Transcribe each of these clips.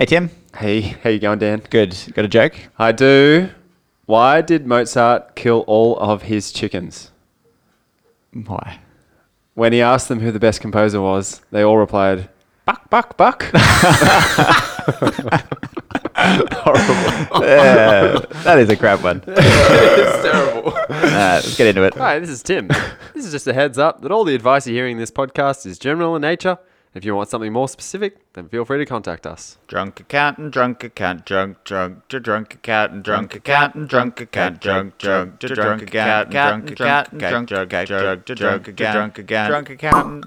Hey Tim, Hey, how you going, Dan? good. Got a joke? I do. Why did Mozart kill all of his chickens? Why? When he asked them who the best composer was, they all replied, "Buck, buck, buck." Horrible. Uh, that is a crap one. it's terrible. Uh, let's get into it. Hi, this is Tim. This is just a heads up that all the advice you're hearing in this podcast is general in nature. If you want something more specific, then feel free to contact us. Drunk accountant, drunk accountant, drunk, drunk, to drunk accountant, drunk accountant, drunk accountant, drunk, drunk, to drunk accountant, drunk accountant, drunk, drunk, drunk, to drunk accountant, drunk accountant, drunk accountant.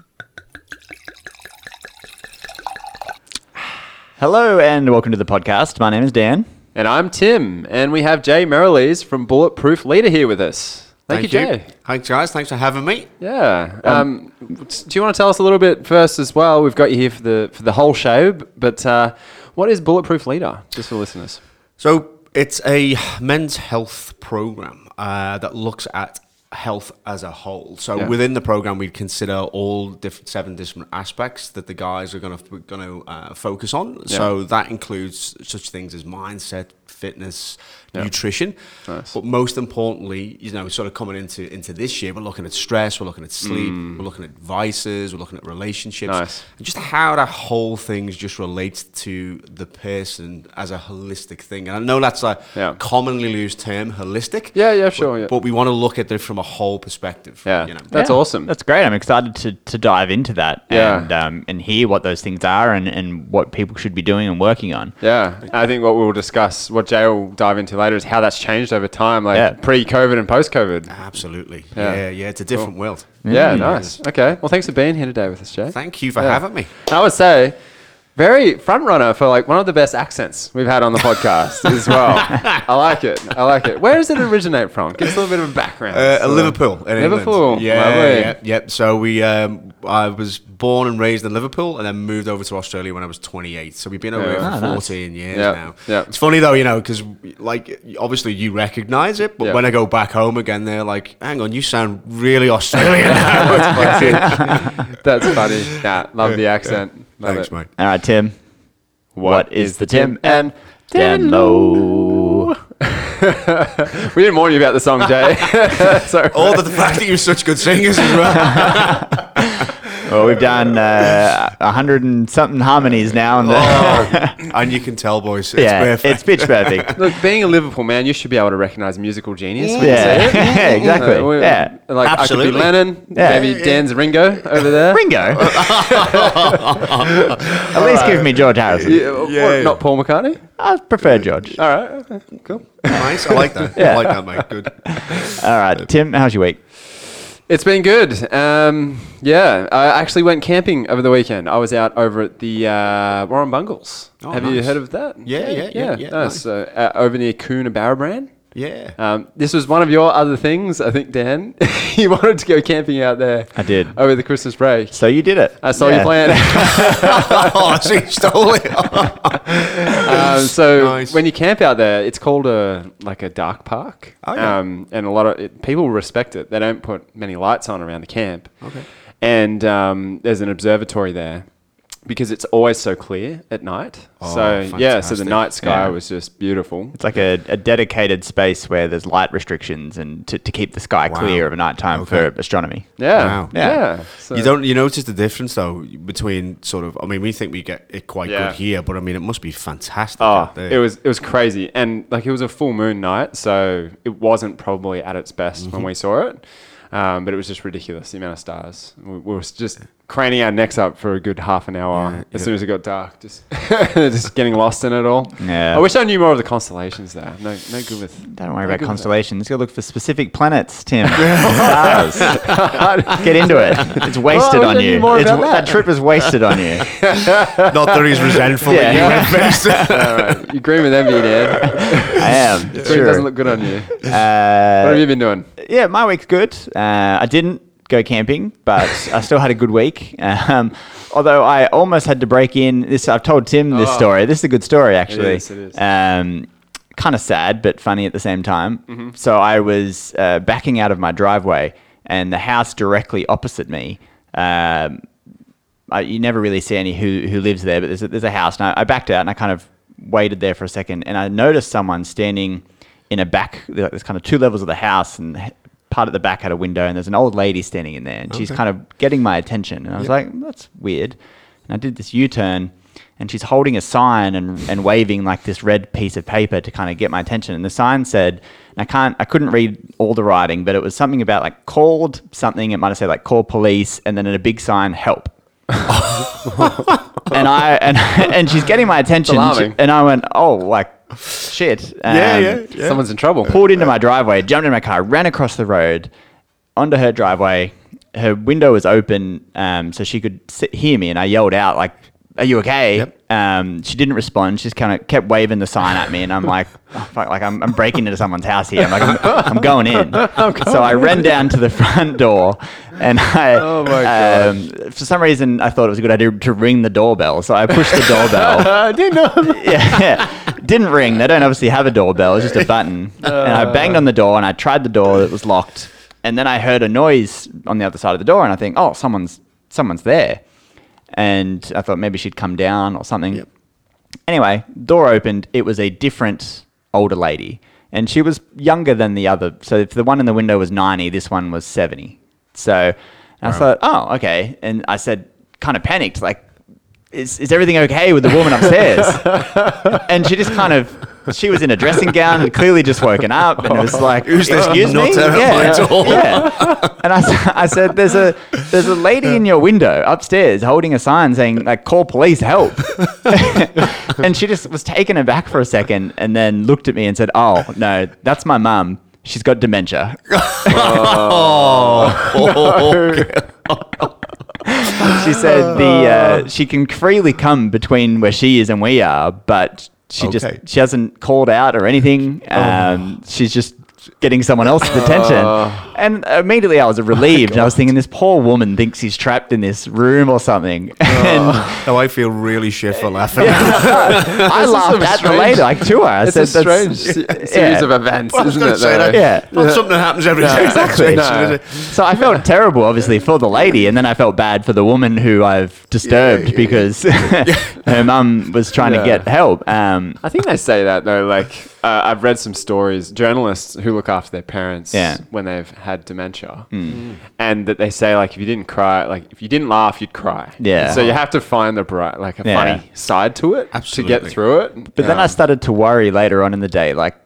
Hello and welcome to the podcast. My name is Dan. And I'm Tim, and we have Jay Merrilees from Bulletproof Leader here with us. Thank, you, Jay. Thanks, guys. Thanks for having me. Yeah. Um, do you want to tell us a little bit first as well? We've got you here for the for the whole show, but uh, what is Bulletproof Leader, just for listeners? So it's a men's health program uh, that looks at health as a whole. So Yeah. within the program, we consider all different seven different aspects that the guys are going to going to uh, focus on. So that includes such things as mindset, fitness, nutrition. Nice. But most importantly, you know, sort of coming into into this year, we're looking at stress, we're looking at sleep, we're looking at vices, we're looking at relationships, Mm. Nice. and just how that whole thing just relates to the person as a holistic thing. And I know that's a Yeah. commonly used term, holistic. Yeah, yeah, sure, But, yeah. but we want to look at it from a whole perspective. Yeah, you know. that's Yeah, awesome. That's great. I'm excited to, to dive into that Yeah. and um, and hear what those things are and, and what people should be doing and working on. yeah, I think what we'll discuss, what Jay will dive into later, is how that's changed over time, like Yeah. pre-COVID and post-COVID. Absolutely. Yeah. Yeah, yeah, it's a different world. Yeah, mm. nice. Okay, well, thanks for being here today with us, Jay. Thank you for Yeah. having me. I would say very front runner for like one of the best accents we've had on the podcast as well. I like it. I like it. Where does it originate from? Give us a little bit of a background. Uh, So- Liverpool. In England. Liverpool, Yeah, lovely. yeah, yeah. So we, um, I was born and raised in Liverpool, and then moved over to Australia when I was 28. So we've been over Yeah. here for nice. 14 years Yeah, now. yeah. It's funny though, you know, because like obviously you recognise it, but Yeah. when I go back home again, they're like, "Hang on, you sound really Australian now." It's like, That's funny. Yeah, love the accent. Love Thanks, it. mate. All right, Tim. What is the Tim and Dan Low? We didn't warn you about the song, Jay. Sorry. All the fact that you're such good singers as well. Well, we've done uh, a hundred and something harmonies now, and Oh, and you can tell, boys, it's yeah, perfect. it's pitch perfect. Look, being a Liverpool man, you should be able to recognise musical genius. when you Yeah. see it. Yeah, exactly. we- Yeah. Like I could be Lennon, Yeah. maybe Dan's Ringo over there. Ringo. At least give me George Harrison. Yeah, what, not Paul McCartney. I prefer George. All right, okay, cool. nice. I like that. Yeah. I like that, mate. Good. All right, Tim, how's your week? It's been good. Um, yeah, I actually went camping over the weekend. I was out over at the uh, Warrumbungles. Oh, Have you heard of that? Yeah, yeah, yeah, yeah, nice. nice. Uh, over near Coonabarabran. Yeah. Um, this was one of your other things, I think, Dan. you wanted to go camping out there. I did. Over the Christmas break. So you did it. I saw Yeah. you playing. oh, so you stole it. um, so Nice. when you camp out there, it's called a like a dark park. Oh, yeah. um, and a lot of it, people respect it. They don't put many lights on around the camp. Okay. And um, there's an observatory there because it's always so clear at night. Oh, so yeah, so the night sky Yeah. was just beautiful. It's like a, a dedicated space where there's light restrictions and to, to keep the sky Wow. clear of night time Okay. for astronomy. Yeah, Wow. yeah. Yeah. So You don't. You notice the difference though between sort of. I mean, we think we get it quite Yeah. good here, but I mean, it must be fantastic. Oh, out there. it was it was crazy, and like it was a full moon night, so it wasn't probably at its best when Mm-hmm. we saw it. Um, but it was just ridiculous the amount of stars. We, we were just craning our necks up for a good half an hour Yeah, as yeah. soon as it got dark, just just getting lost in it all. Yeah. I wish I knew more of the constellations there. No, no good with. Don't worry no about good with constellations. Go look for specific planets, Tim. Stars. Get into it. It's wasted Well, on wish I knew you. more It's, about that. that trip is wasted on you. not that he's resentful Yeah. that you went first. All right, you green with envy, Dad. I am. Green Sure. doesn't look good on you. What Uh, have you been doing? yeah, my week's good. Uh, I didn't go camping, but I still had a good week. Um, although I almost had to break in this. I've told Tim this Oh. story. This is a good story, actually. is, it is. Um, kind of sad, but funny at the same time. Mm-hmm. So I was uh, backing out of my driveway, and the house directly opposite me. Um, I, you never really see any who who lives there, but there's a, there's a house. And I, I backed out and I kind of waited there for a second, and I noticed someone standing in a back. There's kind of two levels of the house, and part at the back had a window, and there's an old lady standing in there, and she's kind of getting my attention. And I was like, that's weird. And I did this U-turn, and she's holding a sign and, and waving like this red piece of paper to kind of get my attention. And the sign said, and I can't, I couldn't read all the writing, but it was something about like called something. It might have said like call police, and then in a big sign, help. and I and and she's getting my attention, alarming. and I went, oh, like shit. Yeah, Um, yeah, yeah. Someone's in trouble. pulled into my driveway, jumped in my car, ran across the road onto her driveway. Her window was open, um, so she could sit, hear me, and I yelled out like, "Are you okay?" Yep. Um, she didn't respond. She just kind of kept waving the sign at me, and I'm like, oh, fuck, like I'm, I'm breaking into someone's house here. I'm like, I'm, I'm going in. so I ran down to the front door, and I, Oh um, for some reason, I thought it was a good idea to ring the doorbell. So I pushed the doorbell I didn't know. yeah, didn't ring. They don't obviously have a doorbell. It's just a button. and I banged on the door and I tried the door. It was locked. And then I heard a noise on the other side of the door, and I think, oh, someone's someone's there. And I thought maybe she'd come down or something. Yep. Anyway, door opened. It was a different older lady, and she was younger than the other. So if the one in the window was ninety, this one was seventy. So I thought, oh, okay. And I said, kind of panicked, like, is, is everything okay with the woman upstairs? and she just kind of, she was in a dressing gown and clearly just woken up. And it was oh. like, Who's this excuse me? nutter at Yeah, my door? yeah. And I, I said, there's a, there's a lady in your window upstairs holding a sign saying like, call police, help. and she just was taken aback for a second and then looked at me and said, oh, no, that's my mum. She's got dementia. Oh. Oh, she said the uh, she can freely come between where she is and we are, but she Okay. just she hasn't called out or anything. Um, She's just getting someone else's attention. And immediately I was relieved. and I was thinking, this poor woman thinks he's trapped in this room or something. And Now I feel really shit for laughing. I laughed a at the strange- lady, like to her. I It's said, a strange series yeah." of events, I was isn't it? say though? that. Yeah. Not something that happens every day. exactly. No. So I felt terrible, obviously, for the lady, and then I felt bad for the woman who I've disturbed yeah, because her mum was trying Yeah. to get help. Um, I think they say that though. Like uh, I've read some stories, journalists who look after their parents Yeah. when they've had dementia, and that they say like if you didn't cry, like if you didn't laugh, you'd cry. Yeah. So you have to find the bright, like a Yeah. funny side to it to get through it. But then I started to worry later on in the day, like,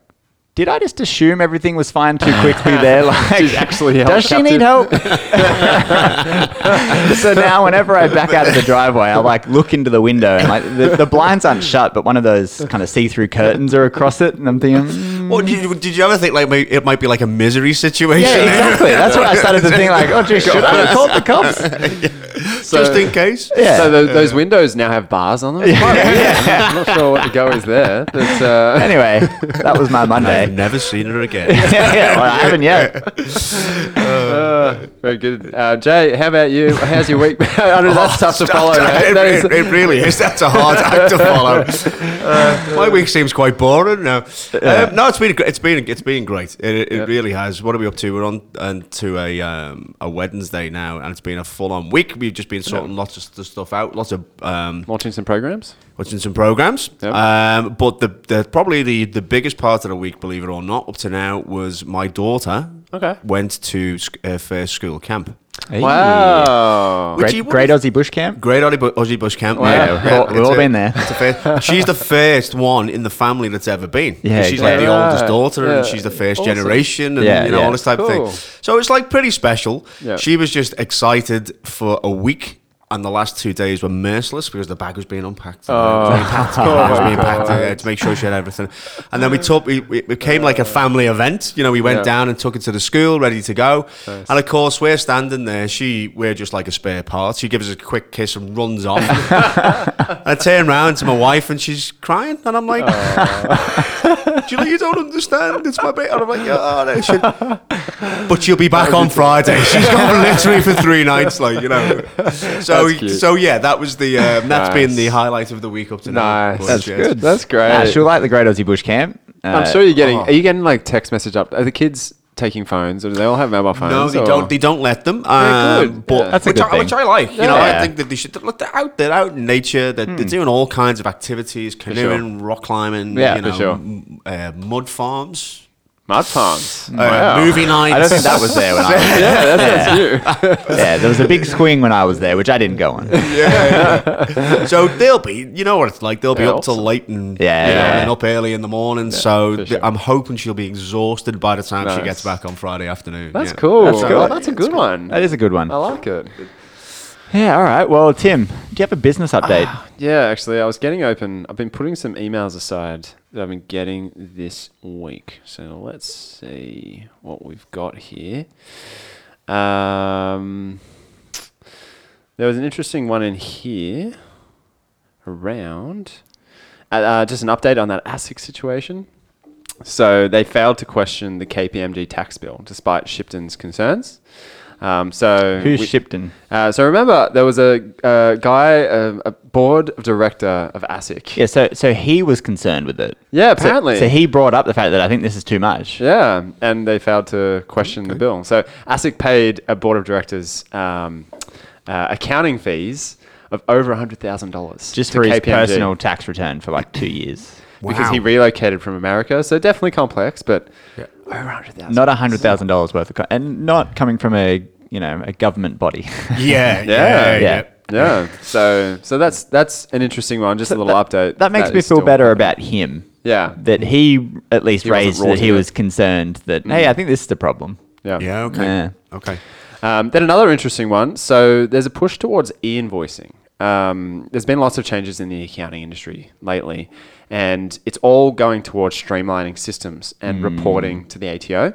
did I just assume everything was fine too quickly there? Like, She's actually does she need help? so now, whenever I back out of the driveway, I like look into the window and like the, the blinds aren't shut, but one of those kind of see-through curtains are across it, and I'm thinking, mm, Well, did you, did you ever think like it might be like a misery situation? yeah, exactly. That's what I started to think. Like, oh, should I have called the cops? So- Just in case. Yeah. So tho- those windows now have bars on them. It's quite weird. I'm not sure what the go is there. But, uh, Anyway, that was my Monday. I've never seen her again. yeah, well, I haven't yet. Uh, very good. Uh, Jay, how about you? How's your week? I know that's tough to follow. That- mate. it, it- it really is. That's a hard act to follow. Uh, my week seems quite boring now. Um, no, it's been gr- it's been it's been great. It, it, it really has. What are we up to? We're on and to a um, a Wednesday now, and it's been a full on week. We've just been sorting lots of st- stuff out, lots of um, Launching some programs. watching some programs. Yep. Um, but the, the probably the, the biggest part of the week, believe it or not, up to now was my daughter. Okay. Went to her first school camp. Wow. Which Great, you great Aussie bush camp. Great Aussie, Bu- Aussie Bush Camp. Wow. Yeah, We've all- we've all been there. it's a first- she's the first one in the family that's ever been. Yeah, she's like the exactly. oldest Right. daughter, and Yeah. she's the first Awesome. generation, and Yeah, you know yeah. all this type of Cool. thing. So it's like pretty special. Yeah. She was just excited for a week. And the last two days were merciless because the bag was being unpacked. Oh. Uh, being packed, was being packed uh, to make sure she had everything. And then we took, we, we it became like a family event. You know, we went Yeah. down and took it to the school, ready to go. Nice. And of course, we're standing there. She, we're just like a spare part. She gives us a quick kiss and runs off. I turn around to my wife and she's crying, and I'm like, Julie, you don't understand. It's my baby. And I'm like, oh, no, she... but she'll be back on Friday. She's gone literally for three nights, like you know. So, That's cute. so yeah, that was the um, that's Nice. been the highlight of the week up to now. Nice. That's yes. good. That's great. Ah, she'll like the Great Aussie Bush Camp. I'm Uh, sure you're getting. oh. Are you getting like text message up? Are the kids taking phones, or do they all have mobile phones? No, they or- don't. They don't let them. Um, good. But Yeah. That's a which, good I, which. I like. You know, I think that they should look. They're out. They're out in nature. They're, they're doing all kinds of activities: canoeing, rock climbing. Yeah, you for know, sure. m- uh, mud farms, Mud farms. uh, movie nights. I don't think that was there when I was there. yeah, that sounds new. Yeah, there was a big swing when I was there, which I didn't go on. Yeah. So they'll be, you know what it's like. They'll be Yeah, up till late and Yeah, you know, yeah. and up early in the morning. so for th- sure. I'm hoping she'll be exhausted by the time she gets back on Friday afternoon. That's yeah. cool. That's That's, cool. Oh, that's a good one. That is a good one. I like it. Yeah, all right. Well, Tim, do you have a business update? Yeah, actually, I was getting open. I've been putting some emails aside that I've been getting this week. So let's see what we've got here. Um, there was an interesting one in here around uh, uh, just an update on that ASIC situation. So they failed to question the KPMG tax bill despite Shipton's concerns. Um, so Who's we- Shipton? uh, so remember, there was a, a guy, a, a board of director of ASIC. Yeah, so so he was concerned with it. Yeah, apparently. So, he brought up the fact that I think this is too much. Yeah, and they failed to question the bill. So ASIC paid a board of directors um, uh, accounting fees of over hundred thousand dollars Just for his personal tax return for like two years. because he relocated from America. So definitely complex, but yeah. over hundred thousand. Not a hundred thousand dollars worth of, co- and not coming from a you know a government body. Yeah, yeah, Yeah. yeah. Yeah. So so that's that's an interesting one. Just a little that, update. That makes me feel better about him. Yeah. That he at least He raised that he it. was concerned that hey, I think this is the problem. Yeah. Yeah, okay. Yeah. Okay. Um, then another interesting one. So there's a push towards e-invoicing. Um, there's been lots of changes in the accounting industry lately, and it's all going towards streamlining systems and reporting to the ATO.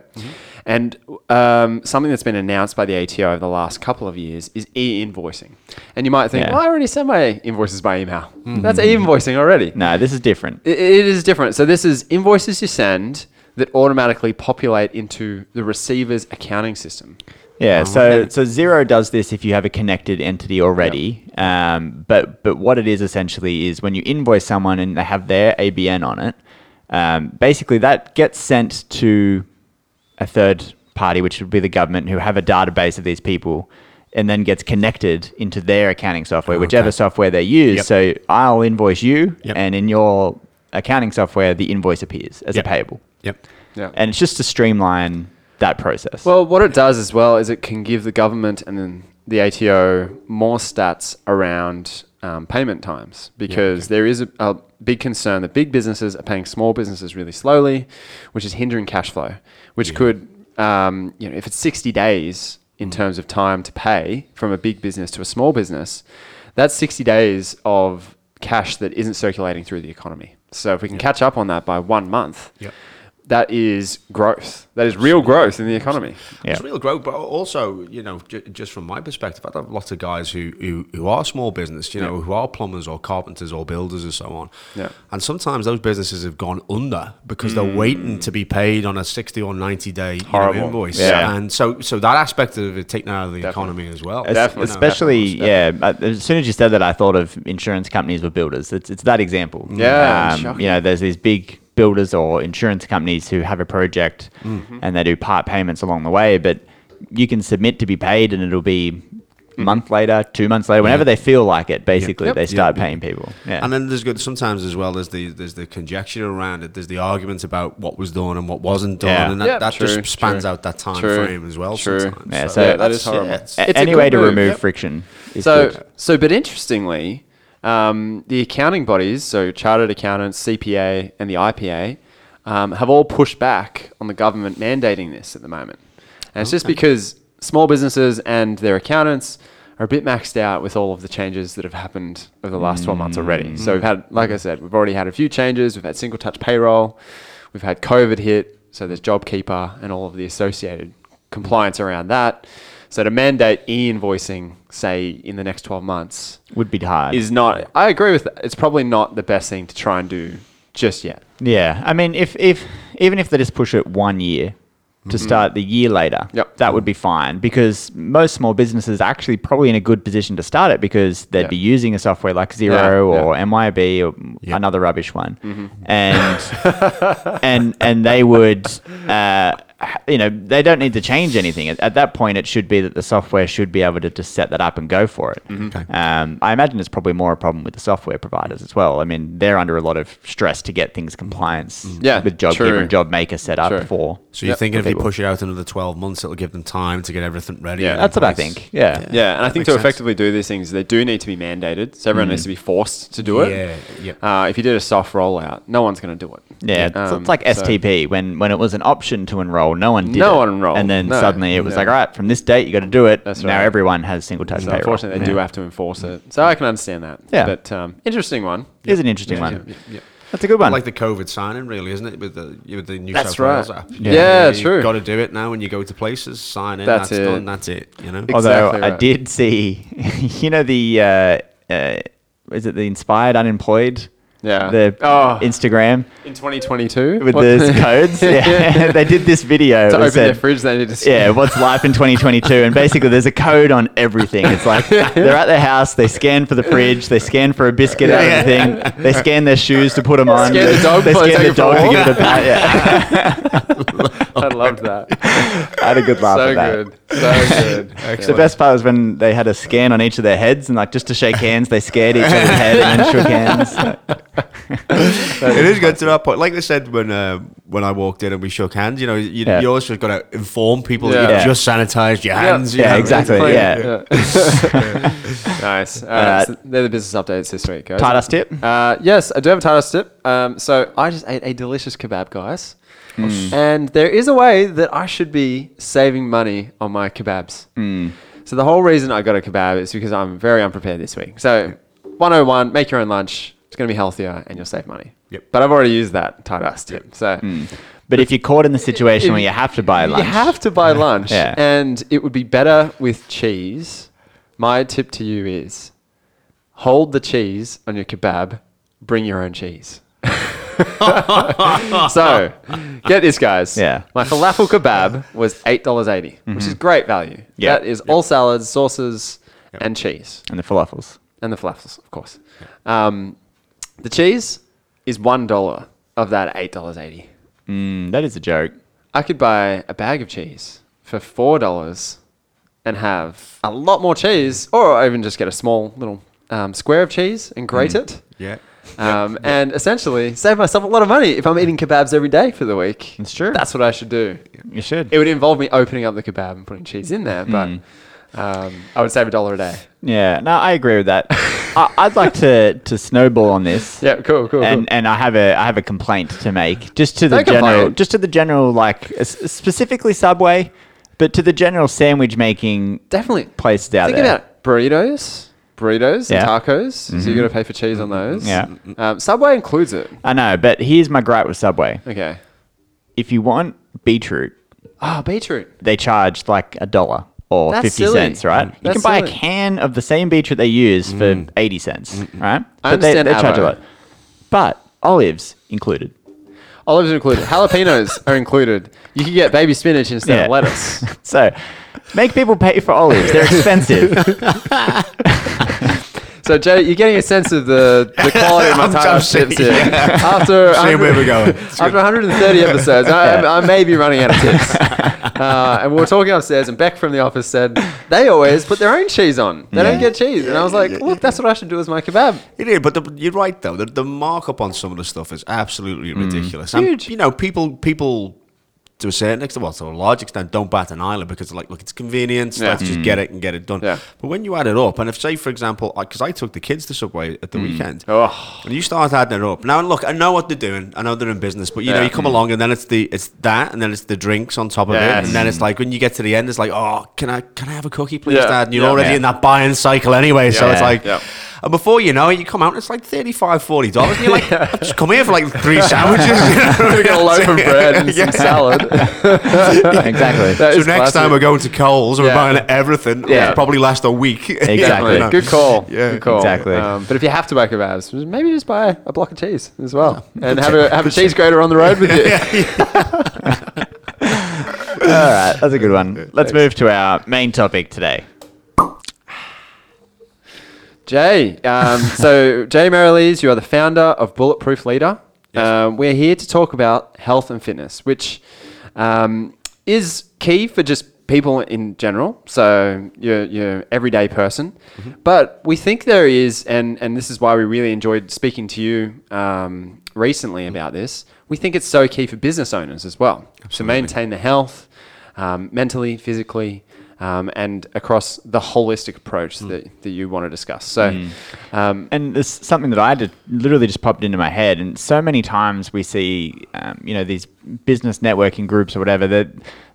And um, something that's been announced by the ATO over the last couple of years is e-invoicing. And you might think, Yeah. well, I already send my invoices by email. That's e-invoicing already. No, this is different. It, it is different. So this is invoices you send that automatically populate into the receiver's accounting system. Yeah, so so Xero does this if you have a connected entity already. Um, but but what it is essentially is when you invoice someone and they have their ABN on it, um, basically that gets sent to a third party, which would be the government, who have a database of these people, and then gets connected into their accounting software, whichever software they use. Yep. So I'll invoice you, Yep. and in your accounting software, the invoice appears as Yep. a payable. Yep. Yeah. And it's just to streamline that process. Well, what it does as well is it can give the government and then the ATO more stats around um, payment times because there is a, a big concern that big businesses are paying small businesses really slowly, which is hindering cash flow, which could, um, you know, if it's 60 days in terms of time to pay from a big business to a small business, that's 60 days of cash that isn't circulating through the economy. So if we can catch up on that by one month, Yep. That is growth. That is real growth in the economy. Yeah. It's real growth, but also, you know, j- just from my perspective, I have lots of guys who, who, who are small business, you know, who are plumbers or carpenters or builders and so on. Yeah. And sometimes those businesses have gone under because they're waiting to be paid on a 60 or 90 day you know, Horrible. invoice. Yeah. And so so that aspect of it taken out of the Definitely. economy as well. Es- Definitely. Especially, Definitely. yeah. As soon as you said that, I thought of insurance companies were builders. It's, it's that example. Yeah, Um, shocking. you know, there's these big builders or insurance companies who have a project Mm-hmm. and they do part payments along the way, but you can submit to be paid and it'll be a month later, two months later, whenever they feel like it. Basically, Yep. they start Yeah. paying people. Yeah. And then there's good sometimes as well. There's the there's the conjecture around it. There's the arguments about what was done and what wasn't done, Yeah. and that, Yeah, that true, just spans true. out that time True, frame as well. true. Sometimes. Yeah, so so- Yeah, that's- horrible. yeah, it's- A- It's any good way to move. remove Yep. friction is So, good. so, but interestingly, um, the accounting bodies, so chartered accountants, CPA, and the IPA, um, have all pushed back on the government mandating this at the moment. And it's just because small businesses and their accountants are a bit maxed out with all of the changes that have happened over the last 12 months already. So we've had, like I said, we've already had a few changes. We've had single touch payroll, we've had COVID hit, so there's JobKeeper and all of the associated compliance around that. So to mandate e-invoicing, say in the next 12 months, Would be hard. is not. I agree with that. It's probably not the best thing to try and do just yet. Yeah, I mean, if if even if they just push it one year to start the year later, Mm-hmm. Yep. that would be fine because most small businesses are actually probably in a good position to start it because they'd Yeah. be using a software like Xero Yeah, or MYOB or Yep. another rubbish one, Mm-hmm. and and and they would uh, you know, they don't need to change anything. At, at that point, it should be that the software should be able to just set that up and go for it. Okay. Um, I imagine it's probably more a problem with the software providers as well. I mean, they're under a lot of stress to get things compliance Yeah, with JobKeeper true. and JobMaker set up True. for. So you're Yep. thinking if they people. push it out another 12 months, it'll give them time to get everything ready. Yeah. and in That's what I think. Yeah. Yeah, and I think makes to sense. effectively do these things, they do need to be mandated. So everyone needs to be forced to do it. Yeah, yeah. Uh, if you did a soft rollout, no one's going to do it. Yeah, it's, Um, it's like so- STP when when it was an option to enroll, no one did No it. one enrolled, and then no, suddenly it was no. like, all right, from this date you got to do it. That's now right. everyone has single touch So payroll. unfortunately, they do have to enforce it. So I can understand that. Yeah. But um, interesting one. It is an interesting Yeah, one. yeah, yeah. That's a good one. Like the COVID signing, really, isn't it? With the with the New That's South Wales right. app. Yeah, true. Got to do it now when you go to places. Sign in. That's That's, it. done. That's it. You know. Although exactly I right. did see, you know, the uh, uh, is it the inspired unemployed? Yeah. The Oh. Instagram In 2022? with those codes. Yeah. they did this video. to open said- their fridge, they need to Yeah, what's life in 2022? And basically, there's a code on everything. It's like they're at their house, they scan for the fridge, they scan for a biscuit out of the thing, they scan their shoes to put them on, Scan the dog they scan the it for a dog to give it a pat. Yeah. I loved that. I had a good laugh so at that. good. So good. The best part was when they had a scan on each of their heads, and like just to shake hands, they scared each other's head and then shook hands. it is good to that point. Like I said when uh, when I walked in and we shook hands, you know, you, Yeah. you always just got to inform people Yeah. that you Yeah. just sanitized your hands. you Yeah, know. exactly. Plain- yeah. nice. All right, Uh, so they're the business updates this week, guys. Tight tip? Uh, yes, I do have a tight ass tip. Um, so I just ate a delicious kebab, guys. Hmm. And there is a way that I should be saving money on my kebabs. Hmm. So the whole reason I got a kebab is because I'm very unprepared this week. So 101, make your own lunch. It's going to be healthier and you'll save money. Yep. But I've already used that tight ass tip. So But if you're caught in the situation If- where you have to buy lunch, you have to buy lunch, Yeah. and it would be better with cheese. My tip to you is hold the cheese on your kebab, bring your own cheese. so, get this, guys. Yeah. My falafel kebab was $8.80, which is great value. Yeah. That is all salads, sauces, and cheese. and the falafels. And the falafels, of course. Um, the cheese is $1 of that $8.80. Mm, that is a joke. I could buy a bag of cheese for four dollars and have a lot more cheese, or even just get a small little um, square of cheese and grate it. Yeah. Um, and essentially save myself a lot of money if I'm eating kebabs every day for the week. It's true. That's what I should do. You should. It would involve me opening up the kebab and putting cheese in there, but um, I would save a dollar a day. Yeah, no, I agree with that. I, I'd like to, to snowball on this. Yeah, cool, cool. and cool. and I have a I have a complaint to make just to the Don't general complain. just to the general like specifically Subway, but to the general sandwich making Definitely. places out Think there. Think about it. burritos, burritos, Yeah. Mm-hmm. and tacos. So you got to pay for cheese on those. Yeah. Um, Subway includes it. I know, but here's my gripe with Subway. Okay. If you want beetroot, Ah, beetroot. they charge like a dollar or That's 50 silly. cents, right? You That's can buy silly. a can of the same beetroot they use for mm. 80 cents, right? I But they, understand they charge a avo. lot. But olives included. Olives are included. Jalapenos are included. You can get baby spinach instead Yeah. of lettuce. So make people pay for olives. They're expensive. So Jay, you're getting a sense of the, the quality of my I'm- tight I'm ass tips seeing- here. After Seeing where we're going. After 130 episodes, I, I may be running out of tips. Uh, and we were talking upstairs, and Beck from the office said they always put their own cheese on. They don't get cheese, and I was like, look, that's what I should do with my kebab. It is, but the, you're right though. The, the markup on some of the stuff is absolutely ridiculous. And, Huge. you know, people people to a certain extent, well, to a large extent, don't bat an eyelid because like, look, it's convenience. Yeah. Let's just mm. get it and get it done. Yeah. But when you add it up, and if say for example, because I took the kids to Subway at the mm. weekend, Oh. when you start adding it up, now look, I know what they're doing. I know they're in business, but you know, you come along and then it's the it's that, and then it's the drinks on top of it, and then it's like when you get to the end, it's like, oh, can I can I have a cookie, please, Yeah. Dad? And you're Yeah. already Yeah. in that buying cycle anyway, so it's Yeah. like. Yeah. And before you know it, you come out and it's like $35, $40. And you're like, I've just come here for like three sandwiches. you know? Get a loaf of bread and Yeah. some salad. exactly. That So next classic. time we're going to Coles and Yeah. we're buying everything. Yeah. It'll probably last a week. Exactly. You know? Good call. Yeah. Good call. Exactly. Um, but if you have to buy kebabs, maybe just buy a block of cheese as well, and have a have a cheese grater on the road with you. All right, that's a good one. Let's move to our main topic today. Jay, um, so Jay Merrillees, you are the founder of Bulletproof Leader. Yes. Um, we're here to talk about health and fitness, which um, is key for just people in general. So your your everyday person, but we think there is, and and this is why we really enjoyed speaking to you um, recently about this. We think it's so key for business owners as well to maintain the health, um, mentally, physically. Um, and across the holistic approach that, that you want to discuss. So, um, and there's something that I did literally just popped into my head. And so many times we see, um, you know, these business networking groups or whatever that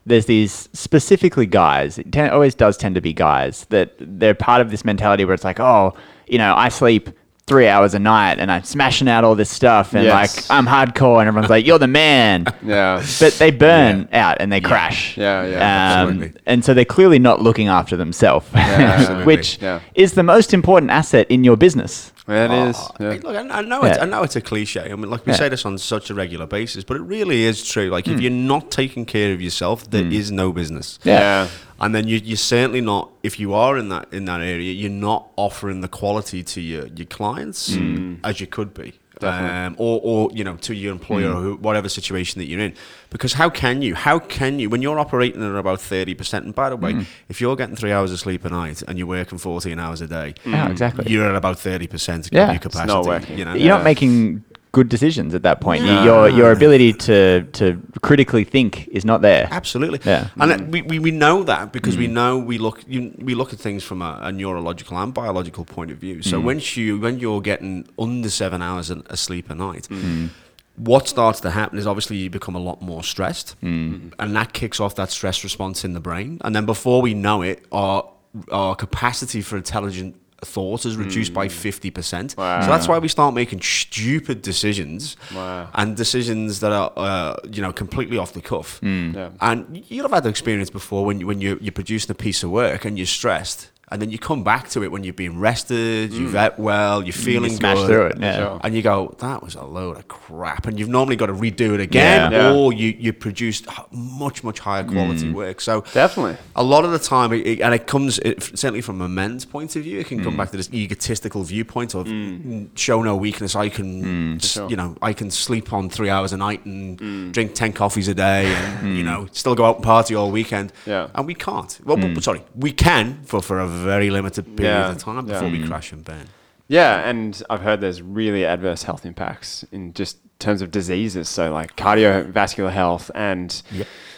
there's these specifically guys. It ten- always does tend to be guys that they're part of this mentality where it's like, oh, you know, I sleep three hours a night and I'm smashing out all this stuff and Yes. like I'm hardcore and everyone's like, you're the man. yeah. But they burn out and they crash. Yeah, yeah, Um, absolutely. and so they're clearly not looking after themselves, absolutely. which Yeah. is the most important asset in your business. It is. Oh, yeah. Look, I, I know it's, Yeah. I know it's a cliche. I mean, like we Yeah. say this on such a regular basis, but it really is true. Like, Hmm. if you're not taking care of yourself, there is no business. Yeah. And then you, you're certainly not. If you are in that in that area, you're not offering the quality to your your clients as you could be, um, or or you know to your employer hmm. or whatever situation that you're in. Because how can you? How can you when you're operating at about thirty percent? And by the way, hmm. if you're getting three hours of sleep a night and you're working fourteen hours a day, hmm. Yeah, exactly. you're at about thirty percent Yeah. of your It's not working. You know, You're not making good decisions at that point. No. Your your ability to to critically think is not there. Absolutely. Yeah. And that- we, we, we know that because Mm. we know we look you, we look at things from a, a neurological and biological point of view. Mm. So when you when you're getting under seven hours a- sleep a night, Mm. what starts to happen is obviously you become a lot more stressed, Mm. and that kicks off that stress response in the brain. And then before we know it, our our capacity for intelligent thought is reduced by 50%. Wow. So that's why we start making stupid decisions Wow. and decisions that are, uh, you know, completely off the cuff. Yeah. And you'll have had the experience before when, you, when you're, you're producing a piece of work and you're stressed, and then you come back to it when you've been rested, you've mm. ate well, you're feeling smash good, through it, yeah. And you go, that was a load of crap, and you've normally got to redo it again, Yeah. Yeah. or you you produced much much higher quality mm. work. So Definitely. a lot of the time, it, it- and it comes it, certainly from a men's point of view. It can come mm. back to this egotistical viewpoint of mm, show no weakness. I can, just, Sure. you know, I can sleep on three hours a night and drink ten coffees a day, and you know, still go out and party all weekend. Yeah. and we can't. Well, w- sorry, we can for for a very limited period Yeah. of time Yeah. before we mm. crash and burn. Yeah, and I've heard there's really adverse health impacts in just terms of diseases. So like cardiovascular health and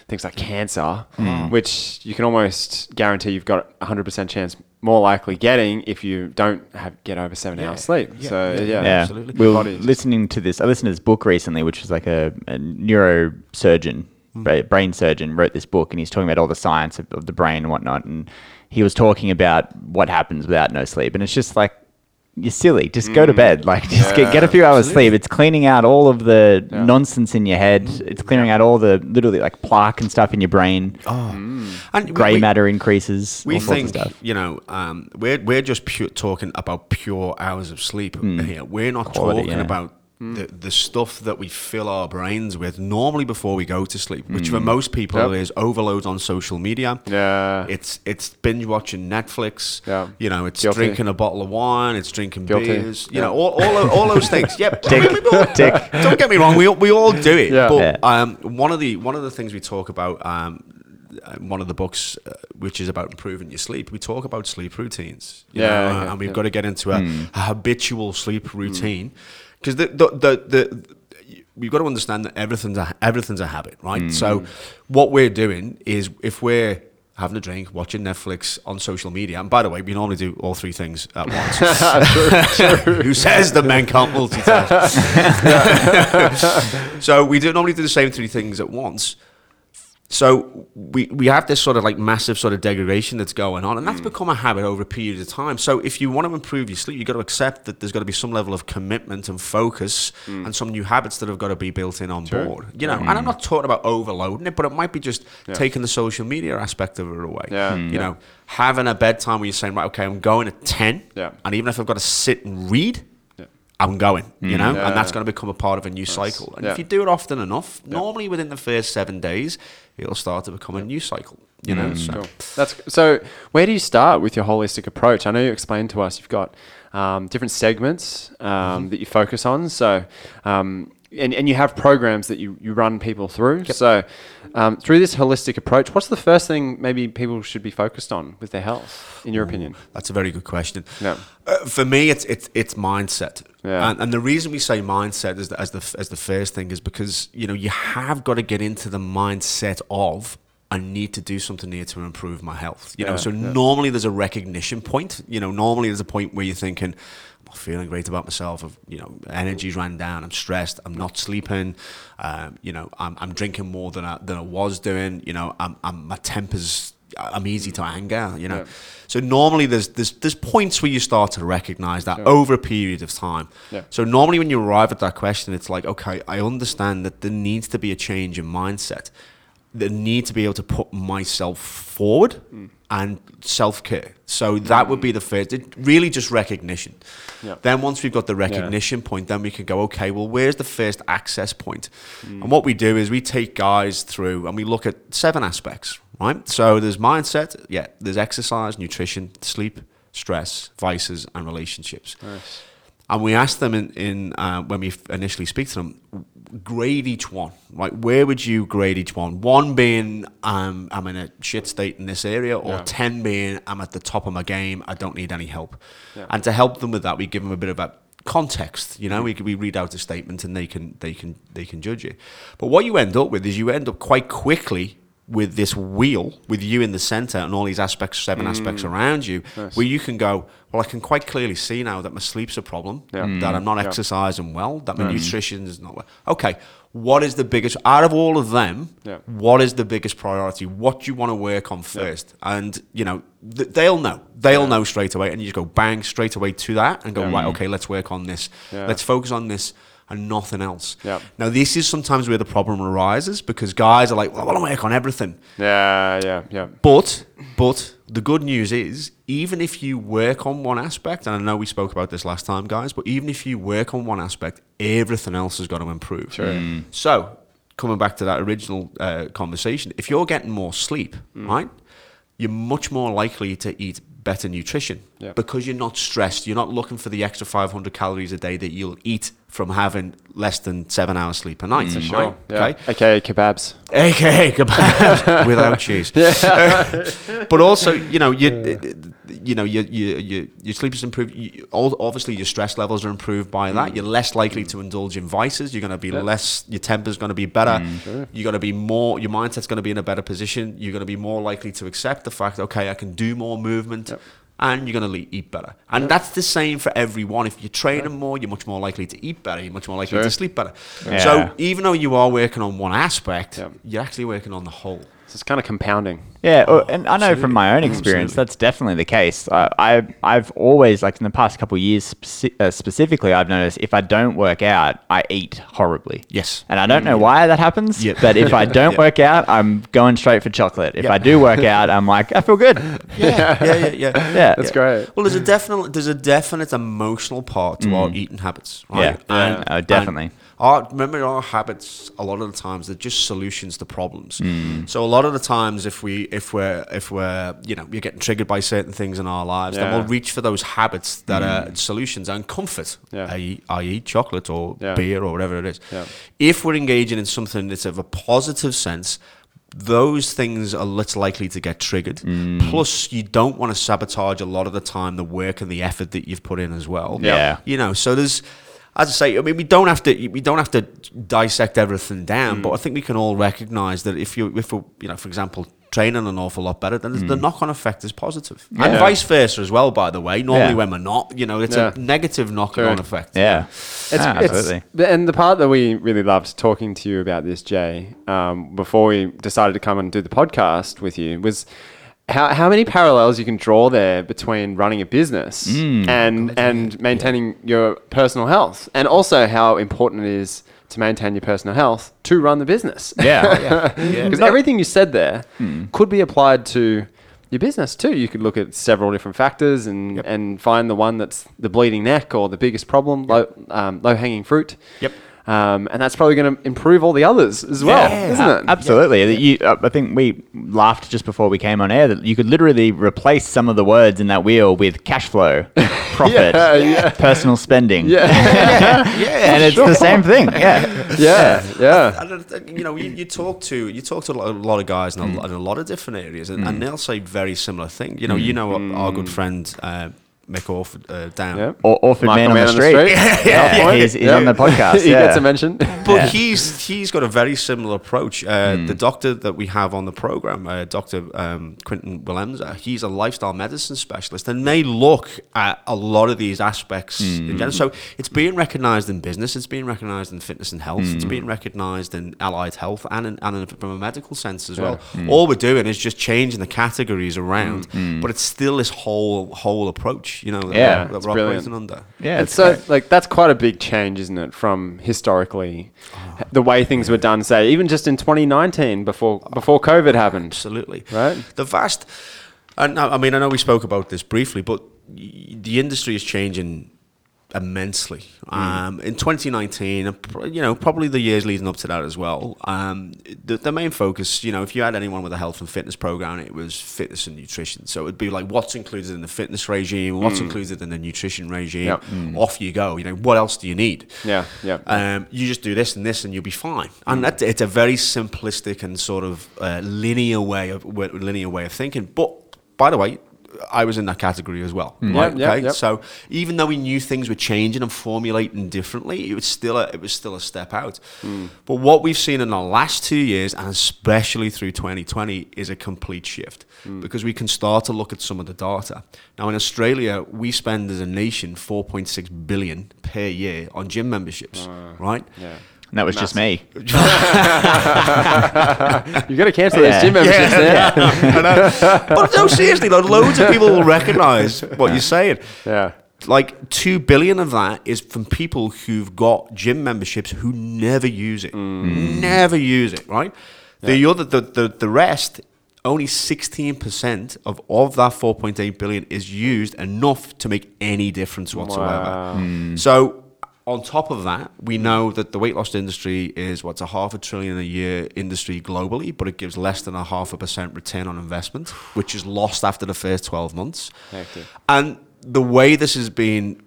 things like cancer, mm. hmm. which you can almost guarantee you've got a hundred percent chance more likely getting if you don't have get over seven hours sleep. Yeah. So Yeah. yeah, Yeah, absolutely. we were Bodies. listening to this. I listened to this book recently, which was like a, a neurosurgeon, hmm. bra- brain surgeon, wrote this book, and he's talking about all the science of, of the brain and whatnot. And he was talking about what happens without no sleep, and it's just like you're silly. Just go to mm. bed. Like just get, get a few hours sleep. It's cleaning out all of the Yeah. nonsense in your head. It's clearing out all the literally like plaque and stuff in your brain. Oh, mm. and Grey we- matter increases. We all sorts of think, stuff. you know, um, we're we're just pure, talking about pure hours of sleep hmm. here. We're not. Quality, talking yeah. About the, the stuff that we fill our brains with normally before we go to sleep, which Hmm. for most people Yep. is overload on social media. Yeah. It's it's binge watching Netflix. Yeah. You know, it's Guilty. drinking a bottle of wine. It's drinking Guilty. beers. You know, all, all, all those things. Yep. We- we all- tick. Don't get me wrong. We all, we all do it. Yeah. But um, one of the one of the things we talk about. Um, uh, one of the books, uh, which is about improving your sleep, we talk about sleep routines. you Yeah, know, and we've yeah. got to get into a, a habitual sleep routine because the, the, the, the, we've got to understand that everything's a, everything's a habit, right? So, mm. what we're doing is if we're having a drink, watching Netflix on social media, and by the way, we normally do all three things at once. Who says that men can't multitask? so we do normally do the same three things at once. So we, we have this sort of like massive sort of degradation that's going on, and that's mm. become a habit over a period of time. So if you want to improve your sleep, you've got to accept that there's got to be some level of commitment and focus mm. and some new habits that have got to be built in on. Sure. board. You know, and I'm mm. not talking about overloading it, but it might be just taking the social media aspect of it away. Yeah. You Yeah. know, having a bedtime where you're saying, right, okay, I'm going at 10, Yeah. and even if I've got to sit and read, Yeah. I'm going, you know, Yeah. and that's going to become a part of a new cycle. And Yeah. if you do it often enough, normally within the first seven days, it'll start to become a new cycle, you know. So. Cool. That's so. Where do you start with your holistic approach? I know you explained to us you've got um, different segments um, Mm-hmm. that you focus on. So, um, and, and you have programs that you, you run people through. So, um, through this holistic approach, what's the first thing maybe people should be focused on with their health, in your opinion? That's a very good question. Yeah. Uh, for me, it's it's it's mindset. Yeah. And, and the reason we say mindset is as the as the first thing is because you know you have got to get into the mindset of I need to do something here to improve my health. You know, so yeah. normally there's a recognition point. You know, normally there's a point where you're thinking. Not feeling great about myself. Of you know, energy's ran down. I'm stressed. I'm not sleeping. Um, you know, I'm, I'm drinking more than I, than I was doing. You know, I'm, I'm my temper's. I'm easy to anger. You know, Yeah. so normally there's there's there's points where you start to recognize that over a period of time. Yeah. So normally when you arrive at that question, it's like, okay, I understand that there needs to be a change in mindset. The need to be able to put myself forward hmm. and self care. So that would be the first. It really just recognition. Yeah. Then once we've got the recognition point, then we can go, okay, well, where's the first access point? Hmm. And what we do is we take guys through and we look at seven aspects, right? So there's mindset, yeah, there's exercise, nutrition, sleep, stress, vices, and relationships. And we ask them in, in uh, when we initially speak to them, grade each one. Right, where would you grade each one? One being um, I'm in a shit state in this area, or Yeah. ten being I'm at the top of my game. I don't need any help. And to help them with that, we give them a bit of a context. You know, we we read out a statement and they can they can they can judge it. But what you end up with is you end up quite quickly with this wheel with you in the center and all these aspects seven mm. aspects around you where you can go well i can quite clearly see now that my sleep's a problem Yeah. Mm. that i'm not exercising well that my mm. nutrition is not well. Okay what is the biggest out of all of them Yeah. what is the biggest priority? What do you want to work on first? And you know th- they'll know. They'll know straight away and you just go bang straight away to that and go Yeah. right mm. okay let's work on this. Yeah. let's focus on this and nothing else Yeah. now this is sometimes where the problem arises because guys are like well i want to work on everything Yeah, yeah, yeah. but but the good news is even if you work on one aspect, and I know we spoke about this last time, guys, but even if you work on one aspect, everything else has got to improve. Sure. So coming back to that original uh, conversation, if you're getting more sleep, right, you're much more likely to eat better nutrition Yeah. because you're not stressed. You're not looking for the extra 500 calories a day that you'll eat from having less than seven hours sleep a night. Mm, right? Sure. Yeah. Okay. AKA kebabs. AKA kebabs without cheese. but also, you know, you, you know, your your your your sleep is improved. You, all- obviously, your stress levels are improved by that. Mm. You're less likely to indulge in vices. You're going to be less. Your temper's going to be better. Mm. Sure. You're going to be more. Your mindset's going to be in a better position. You're going to be more likely to accept the fact, okay, I can do more movement. And you're going to eat better. And that's the same for everyone. If you're training more, you're much more likely to eat better. You're much more likely Sure. to sleep better. Yeah. So even though you are working on one aspect, Yeah. you're actually working on the whole. So it's kind of compounding. Yeah, oh, and I know from my own experience that's definitely the case. I, I I've always like in the past couple of years speci- uh, specifically, I've noticed if I don't work out, I eat horribly. Yes. and I don't know why that happens. Yeah. But if I don't Yeah. work out, I'm going straight for chocolate. If Yeah. I do work out, I'm like I feel good. Yeah, yeah, yeah, yeah. Yeah, That's great. Well, there's a definite there's a definite emotional part to our eating habits. Right? Mm. Yeah. Oh, definitely. and our, remember, our habits a lot of the times they're just solutions to problems. Mm. So a lot of the times, if we if we're if we're you know you're getting triggered by certain things in our lives, then we'll reach for those habits that Mm. are solutions and comfort. Yeah. i.e., i.e. chocolate or Yeah. beer or whatever it is. Yeah. If we're engaging in something that's of a positive sense, those things are less likely to get triggered. Mm. Plus, you don't want to sabotage a lot of the time, the work and the effort that you've put in as well. Yeah. You know, so there's, as I say, I mean, we don't have to, we don't have to dissect everything down, Mm. but I think we can all recognize that if you, if we, you know, for example, training an awful lot better, then the knock-on effect is positive, and Mm. Yeah. vice versa as well. By the way, normally Yeah. when we're not, you know, it's Yeah. a negative knock-on Sure. effect. yeah, It's, Ah, it's- absolutely. and the part that we really loved talking to you about this, Jay, um, before we decided to come and do the podcast with you, was how, how many parallels you can draw there between running a business Mm. and and maintaining your personal health, and also how important it is to maintain your personal health to run the business. Yeah. Because everything you said there Hmm. could be applied to your business too. You could look at several different factors and, and find the one that's the bleeding neck or the biggest problem, low, um, low hanging fruit. Yep. Um, and that's probably going to improve all the others as well, isn't a- it? Absolutely. You, uh, I think we laughed just before we came on air that you could literally replace some of the words in that wheel with cash flow, profit, Yeah, yeah. personal spending. Yeah. yeah, and it's the same thing. Yeah. yeah, yeah. I don't you know, you, you talk to you talk to a lot, of guys in a, Mm. in a lot of different areas, and, and they'll say very similar things. You know, you know our, our good friend uh, Mick Orford uh, down. Mm. Yep. Or Orphan Michael Man on the street. Yeah, Yeah, point. he's- he's on the podcast, he yeah. gets a mention. But Yeah. he's he's got a very similar approach. Uh, The doctor that we have on the program, uh, Doctor um, Quinton Willemser, he's a lifestyle medicine specialist, and they look at a lot of these aspects. In general. So it's being recognised in business, it's being recognised in fitness and health, it's being recognised in allied health, and in, and in, from a medical sense as well. All we're doing is just changing the categories around, but it's still this whole whole approach. You know, that, Yeah, that it's we're brilliant. operating under. Yeah. It's so like that's quite a big change, isn't it, from historically oh, the way things were done. Say even just in 2019, before oh, before COVID happened. Absolutely. Right. The vast, and I I mean, I know we spoke about this briefly, but the industry is changing immensely. Um, in 2019, you know, probably the years leading up to that as well. Um, the, the main focus, you know, if you had anyone with a health and fitness program, it was fitness and nutrition. So it'd be like what's included in the fitness regime, what's included in the nutrition regime. Yep. Off you go. You know, what else do you need? Yeah, yeah. Um, you just do this and this, and you'll be fine. And that, it's a very simplistic and sort of uh, linear way of linear way of thinking. But by the way, I was in that category as well. Right? Yep, yep, okay. yep. So even though we knew things were changing and formulating differently, it was still a, it was still a step out. Hmm. But what we've seen in the last two years, and especially through 2020, is a complete shift hmm. because we can start to look at some of the data. Now in Australia, we spend as a nation 4.6 billion per year on gym memberships. right. Yeah. And that was just me. You've got to cancel Yeah. those gym memberships Yeah, know. But no, seriously, though, loads of people will recognise what you're saying. Yeah. Like two billion of that is from people who've got gym memberships who never use it, mm. never use it. Right? The other, the, the the rest, only sixteen percent of of that four point eight billion is used enough to make any difference whatsoever. Wow. So on top of that, we know that the weight loss industry is what's a half a trillion a year industry globally, but it gives less than a half a percent return on investment, which is lost after the first 12 months. Hectic. And the way this has been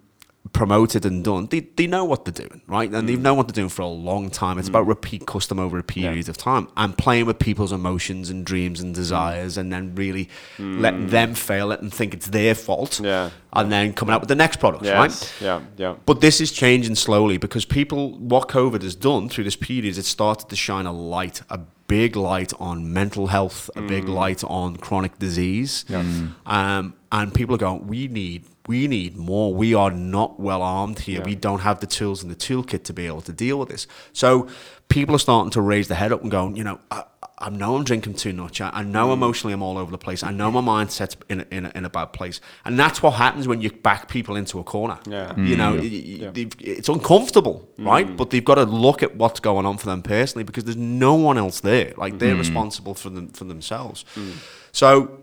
promoted and done, they, they know what they're doing, right? And they've mm. known what they're doing for a long time. It's mm. about repeat custom over a period of time and playing with people's emotions and dreams and mm. desires and then really letting them fail, it and think it's their fault. Yeah. And then coming out with the next product, right? Yeah. Yeah. But this is changing slowly because people, what COVID has done through this period is it started to shine a light, a big light on mental health, a big light on chronic disease. Um, and people are going, we need, we need more. We are not well armed here. We don't have the tools in the toolkit to be able to deal with this. So people are starting to raise their head up and going, you know, I, I know I'm drinking too much. I, I know mm. emotionally I'm all over the place. I know my mindset's in a, in, a, in a bad place. And that's what happens when you back people into a corner. Yeah. You mm. know, y- y- they've- it's uncomfortable, mm. right? But they've got to look at what's going on for them personally because there's no one else there. Like they're responsible for them for themselves. So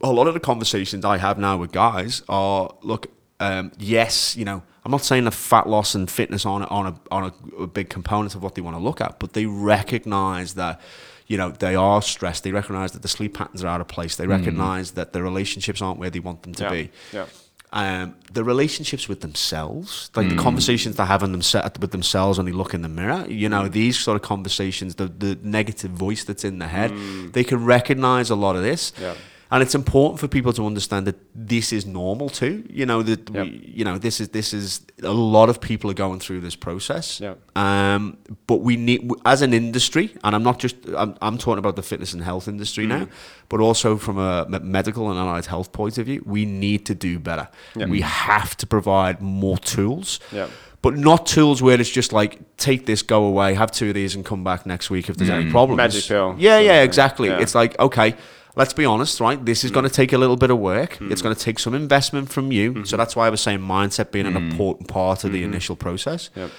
a lot of the conversations I have now with guys are look, um, yes, you know, I'm not saying that fat loss and fitness on a, on a on a, a big component of what they want to look at, but they recognize that. You know, they are stressed. They recognize that the sleep patterns are out of place. They hmm. recognize that the relationships aren't where they want them to Yeah. be Yeah. um, the relationships with themselves, like the hmm. conversations they have in themse- with themselves when they look in the mirror, you know, hmm. these sort of conversations, the, the negative voice that's in the head, they can recognize a lot of this. Yeah. And it's important for people to understand that this is normal too. You know that Yep. we, you know this is this is a lot of people are going through this process. Yep. Um, but we need as an industry, and I'm not just I'm, I'm talking about the fitness and health industry now, but also from a medical and allied health point of view, we need to do better. Yep. We have to provide more tools. Yep. But not tools where it's just like take this, go away, have two of these, and come back next week if there's any problems. Magic pill. Yeah, yeah, exactly. Yeah. It's like okay, let's be honest, right? This is mm. going to take a little bit of work. Mm. It's going to take some investment from you. Mm-hmm. So that's why I was saying mindset being an mm. important part of the mm-hmm. initial process. Yep.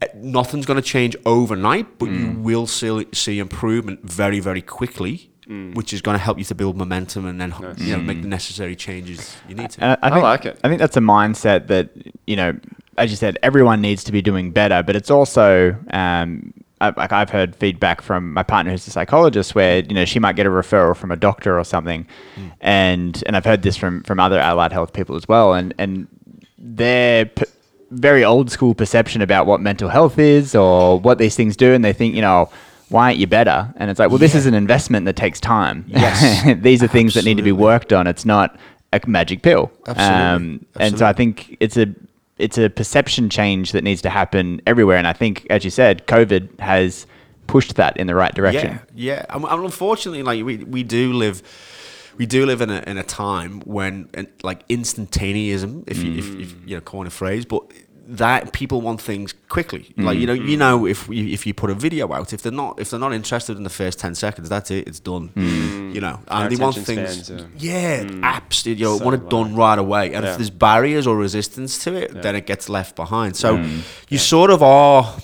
Uh, Nothing's going to change overnight, but you will see, see improvement very, very quickly, which is going to help you to build momentum and then you know make the necessary changes you need to. And I, I I think, like it. I think that's a mindset that you know as you said, everyone needs to be doing better, but it's also um, I, like I've heard feedback from my partner who's a psychologist where you know she might get a referral from a doctor or something, and and I've heard this from from other allied health people as well, and and their p- very old school perception about what mental health is or what these things do, and they think you know. Why aren't you better? And it's like, well, this is an investment that takes time. Yes. These are things that need to be worked on. It's not a magic pill. Absolutely. Um, and so I think it's a it's a perception change that needs to happen everywhere. And I think, as you said, COVID has pushed that in the right direction. Yeah, yeah. And, unfortunately, like we, we do live, we do live in a, in a time when like instantaneism, if you, if, if you know, coin a phrase, but that people want things quickly. Like you know, you mm-hmm. know, if we, if you put a video out, if they're not if they're not interested in the first ten seconds, that's it. It's done. Mm. You know, and Our they want things. spans are- yeah, mm. absolutely. You know, So want it done right away. And Yeah. if there's barriers or resistance to it, then it gets left behind. So mm. you sort of are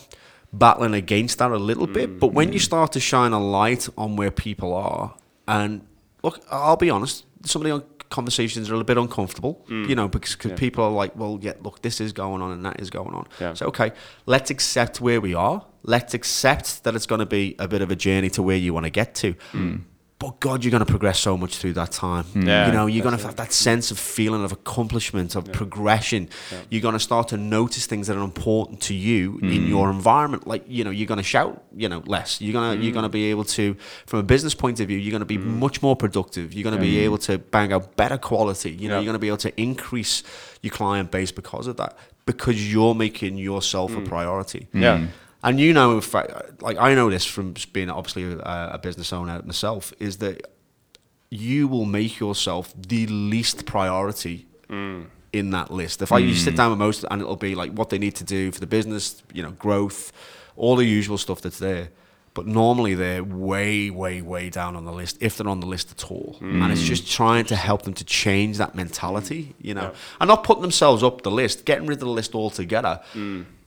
battling against that a little bit. But when you start to shine a light on where people are, and look, I'll be honest, some of the conversations are a little bit uncomfortable, mm. you know, because 'cause people are like, well, yeah, look, this is going on and that is going on. Yeah. So, okay, let's accept where we are. Let's accept that it's going to be a bit of a journey to where you want to get to. Mm. But God, you're going to progress so much through that time. Mm. Yeah, you know, you're going to have that sense of feeling of accomplishment, of progression. You're going to start to notice things that are important to you in mm. your environment. Like, you know, you're going to shout, you know, less. You're going to you're going to mm. be able to, from a business point of view, you're going to be much more productive. You're going to be able to bang out better quality. You know, Yeah. you're going to be able to increase your client base because of that. Because you're making yourself a priority. Yeah. And you know, in fact, like I know this from just being obviously a, a business owner myself, is that you will make yourself the least priority mm. in that list. If I you sit mm. down with most, and it'll be like what they need to do for the business, you know, growth, all the usual stuff that's there. But normally they're way, way, way down on the list, if they're on the list at all. And it's just mm. trying to help them to change that mentality, you know, and not putting themselves up the list, getting rid of the list altogether,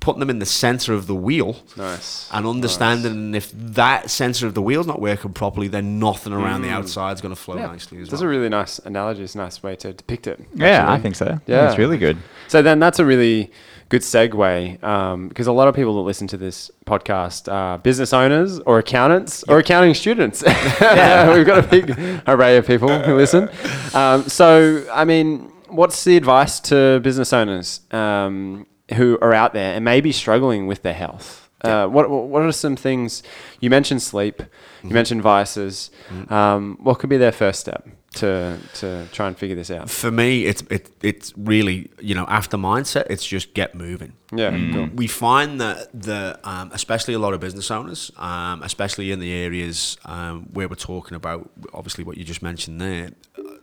putting them in the center of the wheel Nice. and understanding if that sensor of the wheel's not working properly, then nothing around the outside is going to flow nicely as That's well. a really nice analogy. It's a nice way to depict it. Yeah, I think so. Yeah, it's really good. So then that's a really good segue um, because a lot of people that listen to this podcast are business owners or accountants or accounting students. We've got a big array of people who listen. Um, so, I mean, what's the advice to business owners um, who are out there and maybe struggling with their health? Uh, what what are some things you mentioned? Sleep, you mentioned vices. Um, what could be their first step to to try and figure this out? For me, it's it, it's really you know after mindset, it's just get moving. Yeah, cool. We find that the um, especially a lot of business owners, um, especially in the areas um, where we're talking about, obviously what you just mentioned there,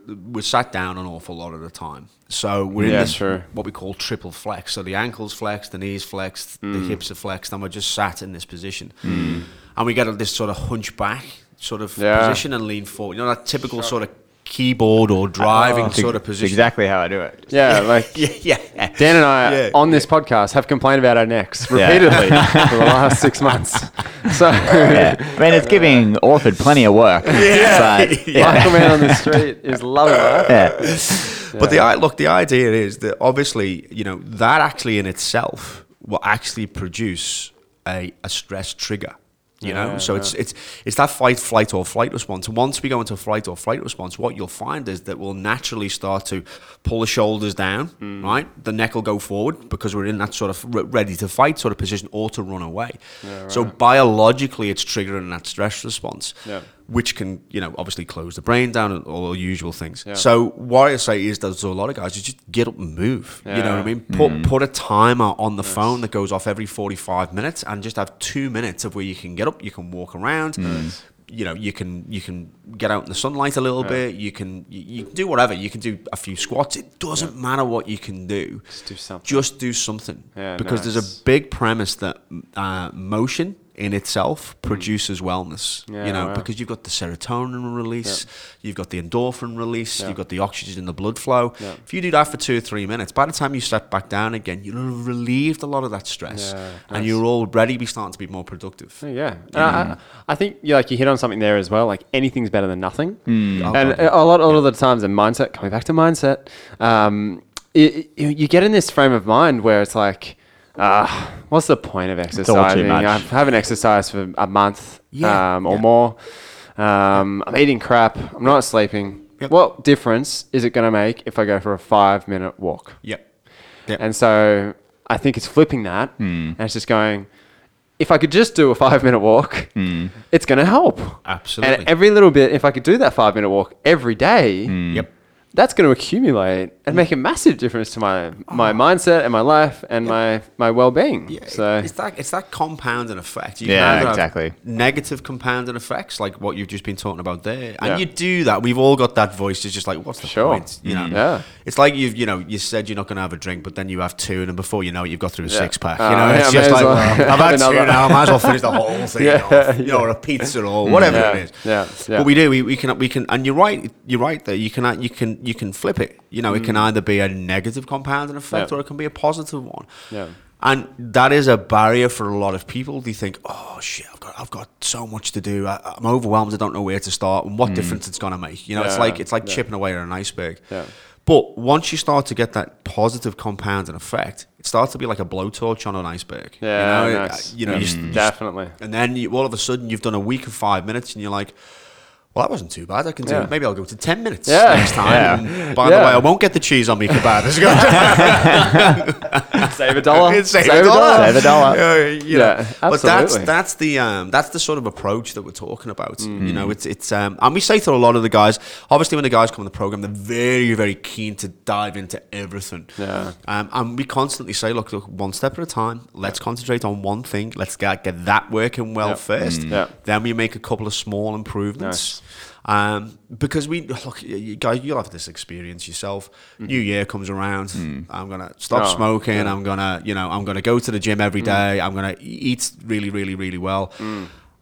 we're sat down an awful lot of the time. So we're in Yeah, this sure. what we call triple flex. So the ankles flexed, the knees flexed, the Mm. hips are flexed, and we're just sat in this position. And we get this sort of hunchback sort of Yeah. position and lean forward. You know that typical sort of keyboard or driving It's sort of position. exactly how I do it. Yeah, like Yeah, yeah. Dan and I Yeah, on this podcast have complained about our necks Yeah. repeatedly for the last six months. So, Yeah. I mean, it's giving Orford plenty of work. Yeah. But, Yeah. Michael Man on the street is loving that. yeah. But the i- look, the idea is that obviously, you know, that actually in itself will actually produce a, a stress trigger. You know, Yeah, so it's it's it's that fight, flight, or flight response. And once we go into flight or flight response, what you'll find is that we'll naturally start to pull the shoulders down, Mm. right? The neck will go forward because we're in that sort of ready to fight sort of position or to run away. So biologically, it's triggering that stress response Yeah. Which can, you know, obviously close the brain down and all the usual things. Yeah. So what I say is that to a lot of guys, you just get up and move. You know what I mean? Put put a timer on the phone that goes off every forty five minutes, and just have two minutes of where you can get up, you can walk around. You know, you can you can get out in the sunlight a little bit. You can you, you can do whatever. You can do a few squats. It doesn't matter what you can do. Just do something. Just do something. Yeah, because there's a big premise that uh, motion in itself produces wellness. Yeah, you know, wow. because you've got the serotonin release, you've got the endorphin release, Yeah. you've got the oxygen in the blood flow. Yeah. If you do that for two or three minutes, by the time you step back down again, you'll have relieved a lot of that stress, Yeah, and nice. you'll already be starting to be more productive. Yeah, And I, I think you like you hit on something there as well. Like anything's better than nothing, Oh, and God, a lot, a lot of the times, in mindset, coming back to mindset, um, it, it- you get in this frame of mind where it's like, ah, what's the point of exercising? I haven't exercised for a month Yeah, um, or yeah. more. Um, I'm eating crap. I'm not sleeping. Yep. What difference is it going to make if I go for a five minute walk? Yep. Yep. And so I think it's flipping that, Hmm. and it's just going. If I could just do a five minute walk, it's going to help. Absolutely. And every little bit, if I could do that five minute walk every day, Yep. that's going to accumulate and make a massive difference to my my oh. mindset and my life and my my well being. Yeah, so it's that it's that compounding effect. You Yeah, exactly. Negative compounding effects, like what you've just been talking about there, and Yeah. you do that. We've all got that voice. It's just like, what's the Sure. point? You know, mm-hmm. Yeah. It's like you've you know you said you're not going to have a drink, but then you have two, and then before you know it, you've got through a Yeah. six pack. Oh, ah, You know, yeah, it's may just like well well, I've had two now. I might as well finish the whole thing Yeah, off, you know, or a pizza or mm, whatever Yeah, it is. yeah, yeah. But we do. We, we can we can, and you're right. You're right there. You can you can you can flip it. You know, it mm. can either be a negative compounding effect Mm. Yeah. or it can be a positive one. Yeah. And that is a barrier for a lot of people. They think, "Oh shit, I've got, I've got so much to do. I, I'm overwhelmed. I don't know where to start and what difference it's gonna make." You know, it's Mm. Like it's like yeah. chipping away at an iceberg. Yeah. But once you start to get that positive compounding effect, it starts to be like a blowtorch on an iceberg. Yeah, you know, nice. you know, you Mm, s- definitely. and then you, all of a sudden you've done a week of five minutes, and you're like. Well, that wasn't too bad. I can do. Yeah. Maybe I'll go to ten minutes Yeah. next time. Yeah. By the way, I won't get the cheese on me kebab. Save a dollar. Save a dollar. Save a dollar. Yeah, you know. Yeah, But that's that's the um, that's the sort of approach that we're talking about. You Mm-hmm. know, it's it's um, and we say to a lot of the guys. Obviously, when the guys come on the program, they're very very keen to dive into everything. Yeah. Um, and we constantly say, look, look, one step at a time. Let's concentrate on one thing. Let's get get that working well Yeah. first. Mm. Yeah. Then we make a couple of small improvements. Um, because we look, you guys, you'll have this experience yourself. New year comes around. I'm gonna stop. Oh, smoking. yeah. Mm. I'm gonna, you know, I'm gonna go to the gym every day. I'm gonna eat really, really, really well.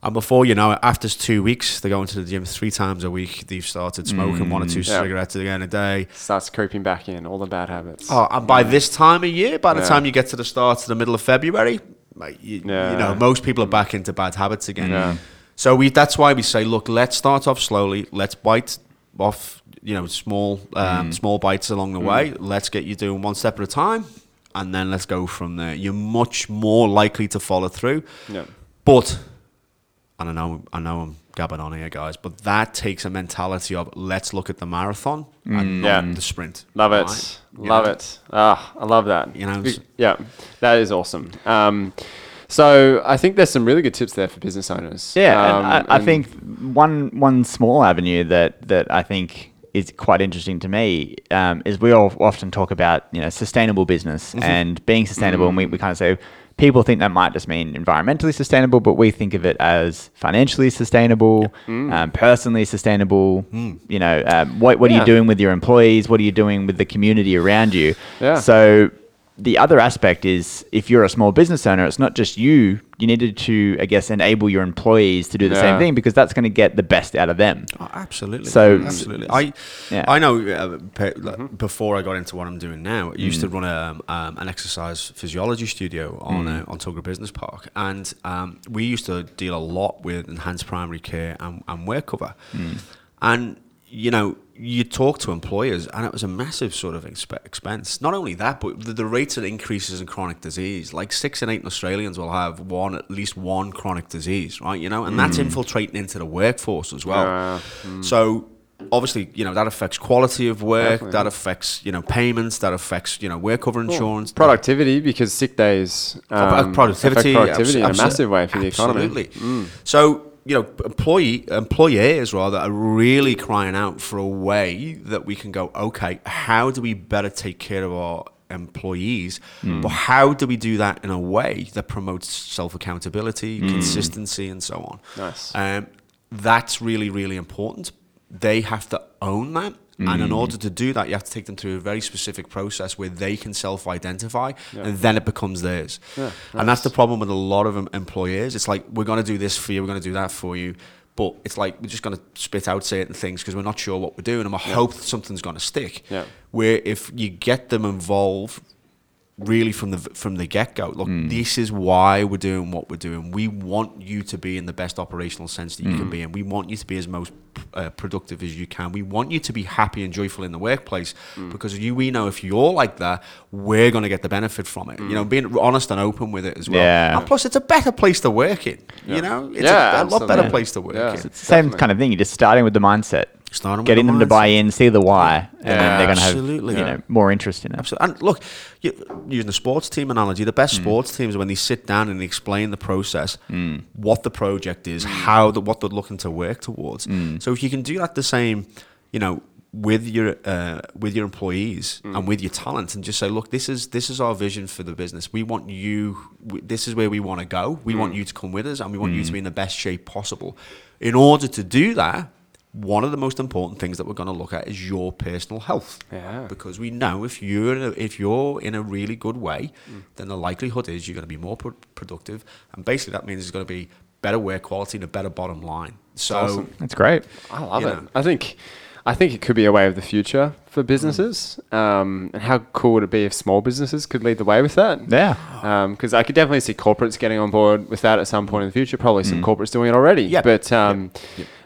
And before you know it, after two weeks, they're going to the gym three times a week. They've started smoking one or two Mm. Yeah. cigarettes again a day. Starts creeping back in all the bad habits. Oh, and by this time of year, by the Yeah. time you get to the start of the middle of February, you, Yeah. you know, most people are back into bad habits again. So we that's why we say, look, let's start off slowly. Let's bite off, you know, small um, Mm. small bites along the way. Let's get you doing one step at a time, and then let's go from there. You're much more likely to follow through. Yeah. But and I know I know I'm gabbing on here, guys, but that takes a mentality of let's look at the marathon and not Yeah. the sprint. Love it. right? Love it. Ah, I love that. You know, yeah, that is awesome. Um, so I think there's some really good tips there for business owners. Yeah, Um, I, I think one one small avenue that that I think is quite interesting to me um, is we all often talk about you know sustainable business and being sustainable, and we, we kind of say people think that might just mean environmentally sustainable, but we think of it as financially sustainable, um, personally sustainable. You know, um, what what are you doing with your employees? What are you doing with the community around you? Yeah. So the other aspect is if you're a small business owner, it's not just you. You needed to, I guess, enable your employees to do the Yeah. same thing because that's going to get the best out of them. Oh, absolutely. So- absolutely. I Yeah. I know uh, pe- like, before I got into what I'm doing now, I used to run a, um, an exercise physiology studio on uh, on Tuggerah Business Park, and um, we used to deal a lot with enhanced primary care and, and work cover, and you know. You talk to employers, and it was a massive sort of exp- expense. Not only that, but the, the rates of increases in chronic disease. Like six in eight Australians will have one, at least one chronic disease, right? You know, and that's infiltrating into the workforce as well. Uh, So obviously, you know, that affects quality of work, Definitely. that affects, you know, payments, that affects, you know, work cover insurance. productivity because sick days um, productivity, productivity in a massive way for the absolutely. economy. Mm. So, you know, employee employers rather are really crying out for a way that we can go, okay, how do we better take care of our employees? Mm. But how do we do that in a way that promotes self accountability, Mm. consistency, and so on? Nice. Um, that's really, really important. They have to own that. And Mm. in order to do that, you have to take them through a very specific process where they can self identify and then it becomes theirs. And that's the problem with a lot of employers. It's like, we're going to do this for you, we're going to do that for you. But it's like, we're just going to spit out certain things because we're not sure what we're doing and we hope that something's going to stick. Yeah. Where if you get them involved really from the from the get go. Look, Mm. this is why we're doing what we're doing. We want you to be in the best operational sense that you Mm. can be in. We want you to be as most uh, productive as you can. We want you to be happy and joyful in the workplace Mm. because you we know if you're like that, we're going to get the benefit from it. You know, being honest and open with it as well. Yeah. And plus, it's a better place to work in. You know, it's Yeah, a, a lot better place to work Yeah. in. It's It's the same Definitely. kind of thing. You're just starting with the mindset, Starting with getting the them to buy in, see the why, and then Yeah, they're going to have absolutely. you Yeah. know more interest in it. Absolutely. And look, you, using the sports team analogy, the Mm. best sports teams are when they sit down and explain the process, Mm. what the project is, how the, what they're looking to work towards. Mm. So if you can do that the same, you know, with your uh, with your employees Mm. and with your talent, and just say, look, this is this is our vision for the business. We want you. w- This is where we want to go. We Mm. want you to come with us, and we want you to be in the best shape possible. In order to do that. One of the most important things that we're going to look at is your personal health Yeah. because we know if you're in a, if you're in a really good way, then the likelihood is you're going to be more pro- productive, and basically that means there's going to be better work quality and a better bottom line. So awesome. That's great. I love it. know. I think, I think it could be a way of the future for businesses. Um, and how cool would it be if small businesses could lead the way with that? Yeah. Because I could definitely see corporates getting on board with that at some point in the future. Probably some corporates doing it already. Yep. But um,